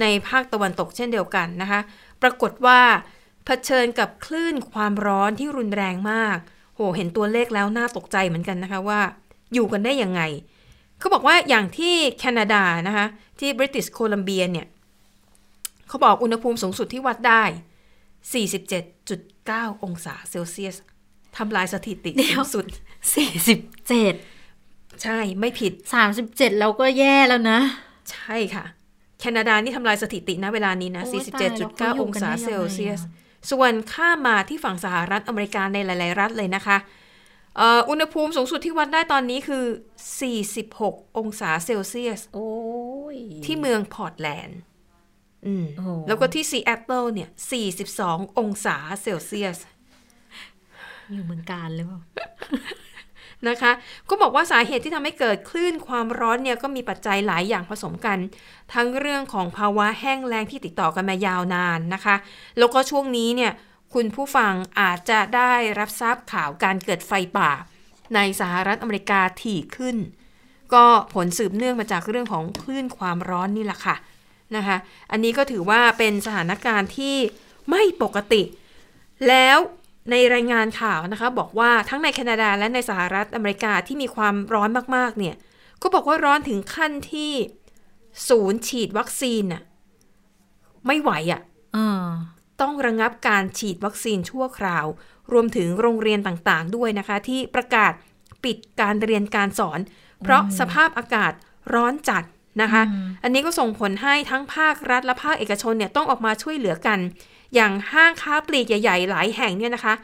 ในภาคตะวันตกเช่นเดียวกันนะคะปรากฏว่าเผชิญกับคลื่นความร้อนที่รุนแรงมาก โห เห็นตัวเลขแล้วน่าตกใจเหมือนกันนะคะว่า อยู่กันได้ยังไง เขาบอกว่าอย่างที่แคนาดานะคะที่บริติชโคลัมเบียเนี่ยเขาบอกอุณหภูมิสูงสุดที่วัดได้ 47.9 องศาเซลเซียส ทำลายสถิติเดี๋ยวสูงสุดสี่สิบเจ็ดใช่ไม่ผิดสามสิบเจ็ดเราก็แย่แล้วนะ ใช่ค่ะ แคนาดานี่ทำลายสถิตินะเวลานี้นะโอ้ยตายแล้วเขาอ47.9ยู่องกันศาได้ยังไงเซลเซียสอะส่วนข้ามมาที่ฝั่งสหรัฐอเมริกาในหลาย ๆ รัฐเลยนะคะเอ่ออุณหภูมิสูงสุดที่วัดได้ตอนนี้คือ 46 องศาเซลเซียสโอ้ยที่เมืองพอร์ตแลนด์อืมโอ้แล้วก็ที่ซีแอตเทิลเนี่ย 42 องศาเซลเซียส อยู่เมืองกาญจน์หรือเปล่านะคะ ก็บอกว่าสาเหตุที่ทำให้เกิดคลื่นความร้อนเนี่ยก็มีปัจจัยหลายอย่างผสมกัน ทั้งเรื่องของภาวะแห้งแล้งที่ติดต่อกันมายาวนานนะคะ แล้วก็ช่วงนี้เนี่ยคุณผู้ฟังอาจจะได้รับทราบข่าวการเกิดไฟป่า ในสหรัฐอเมริกาถี่ขึ้น ก็ผลสืบเนื่องมาจากเรื่องของคลื่นความร้อนนี่แหละค่ะนะคะ อันนี้ก็ถือว่าเป็นสถานการณ์ที่ไม่ปกติ แล้ว ในรายงานข่าวนะคะบอกว่าทั้งในแคนาดาและในสหรัฐอเมริกาที่มีความร้อนมากๆเนี่ยก็บอกว่าร้อนถึงขั้นที่ศูนย์ฉีดวัคซีนน่ะไม่ไหวอะ่ะเออต้องระงับการฉีดวัคซีนชั่วคราว รวมถึงโรงเรียนต่างๆด้วยนะคะ ที่ประกาศปิดการเรียนการสอน เพราะสภาพอากาศร้อนจัดนะคะ อันนี้ก็ส่งผลให้ทั้งภาครัฐและภาคเอกชนเนี่ยต้องออกมาช่วยเหลือกัน อย่างห้างค้าปลีกใหญ่ ๆ หลายแห่งเนี่ยนะคะ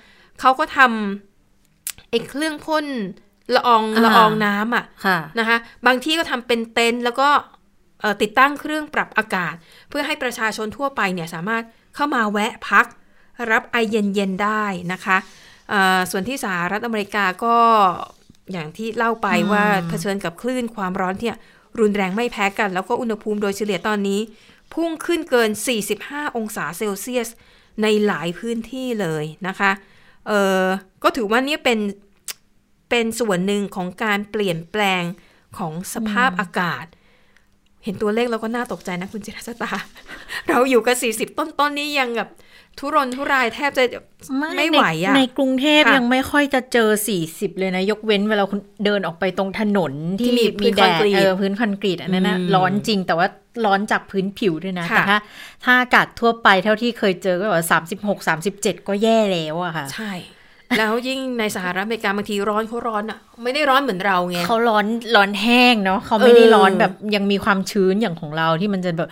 เขาก็ทำไอ้เครื่องพ่นละอองอ่าละอองน้ำอะค่ะนะคะ บางที่ก็ทำเป็นเต็นท์แล้วก็เอ่อติดตั้งเครื่องปรับอากาศ เพื่อให้ประชาชนทั่วไปเนี่ยสามารถเข้ามาแวะพักรับไอเย็นๆได้นะคะเอ่อส่วนที่สหรัฐอเมริกาก็อย่างที่เล่าไปอืมว่าเผชิญกับคลื่นความร้อนที่รุนแรงไม่แพ้กัน แล้วก็อุณหภูมิโดยเฉลี่ยตอนนี้ พุ่งขึ้นเกิน 45 องศาเซลเซียส ในหลายพื้นที่เลยนะคะ เออก็ถือว่านี่เป็น เป็นส่วนหนึ่งของการเปลี่ยนแปลงของสภาพอากาศ เห็นตัวเลขแล้วก็น่าตกใจนะคุณจิรชตา เราอยู่กับ 40 ต้นๆนนี่ยังแบบทุรนทุรายแทบจะไม่ไหวอะในในกรุงเทพค่ะยังไม่ค่อยจะเจอ 40 เลยนะ ยกเว้นเวลาคุณเดินออกไปตรงถนนที่ที่มีมีพื้นแดคอนดกรีตเออพื้นคอนกรีตอันนั้นนะอืมร้อนจริงแต่ว่า ร้อนจากพื้นผิวด้วยนะค่ะแต่ถ้าถ้าอากาศทั่วไปเท่าที่เคยเจอก็แบบสามสิบหกสามสิบเจ็ดก็แย่แล้วอะค่ะ ใช่อแล้วยิ่งในสหรัฐอเมริกาบางทีร้อนเขาร้อนอะไม่ได้ร้อนเหมือนเราไงเขาร้อนร้อนแห้งเนาะเขาไม่ได้เออร้อนแบบยังมีความชื้นอย่างของเราที่มันจะแบบ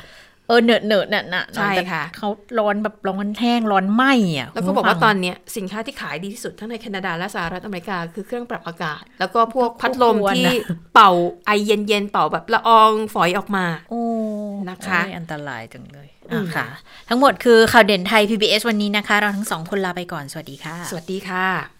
เออเหนอะเหนอะหนะหนะใช่ค่ะเขาร้อนแบบร้อนแห้งร้อนไหมอะแล้วก็บอกว่าตอนเนี้ยสินค้าที่ขายดีที่สุดทั้งในแคนาดาและสหรัฐอเมริกาคือเครื่องปรับอากาศ แล้วก็พวกพัดลมที่เป่าไอเย็นๆเป่าแบบละอองฝอยออกมาโอ้นะคะโอ้ยอันตรายจังเลยอืมอะค่ะ ทั้งหมดคือข่าวเด่นไทย PBS วันนี้นะคะ เราทั้งสองคนลาไปก่อนสวัสดีค่ะ สวัสดีค่ะ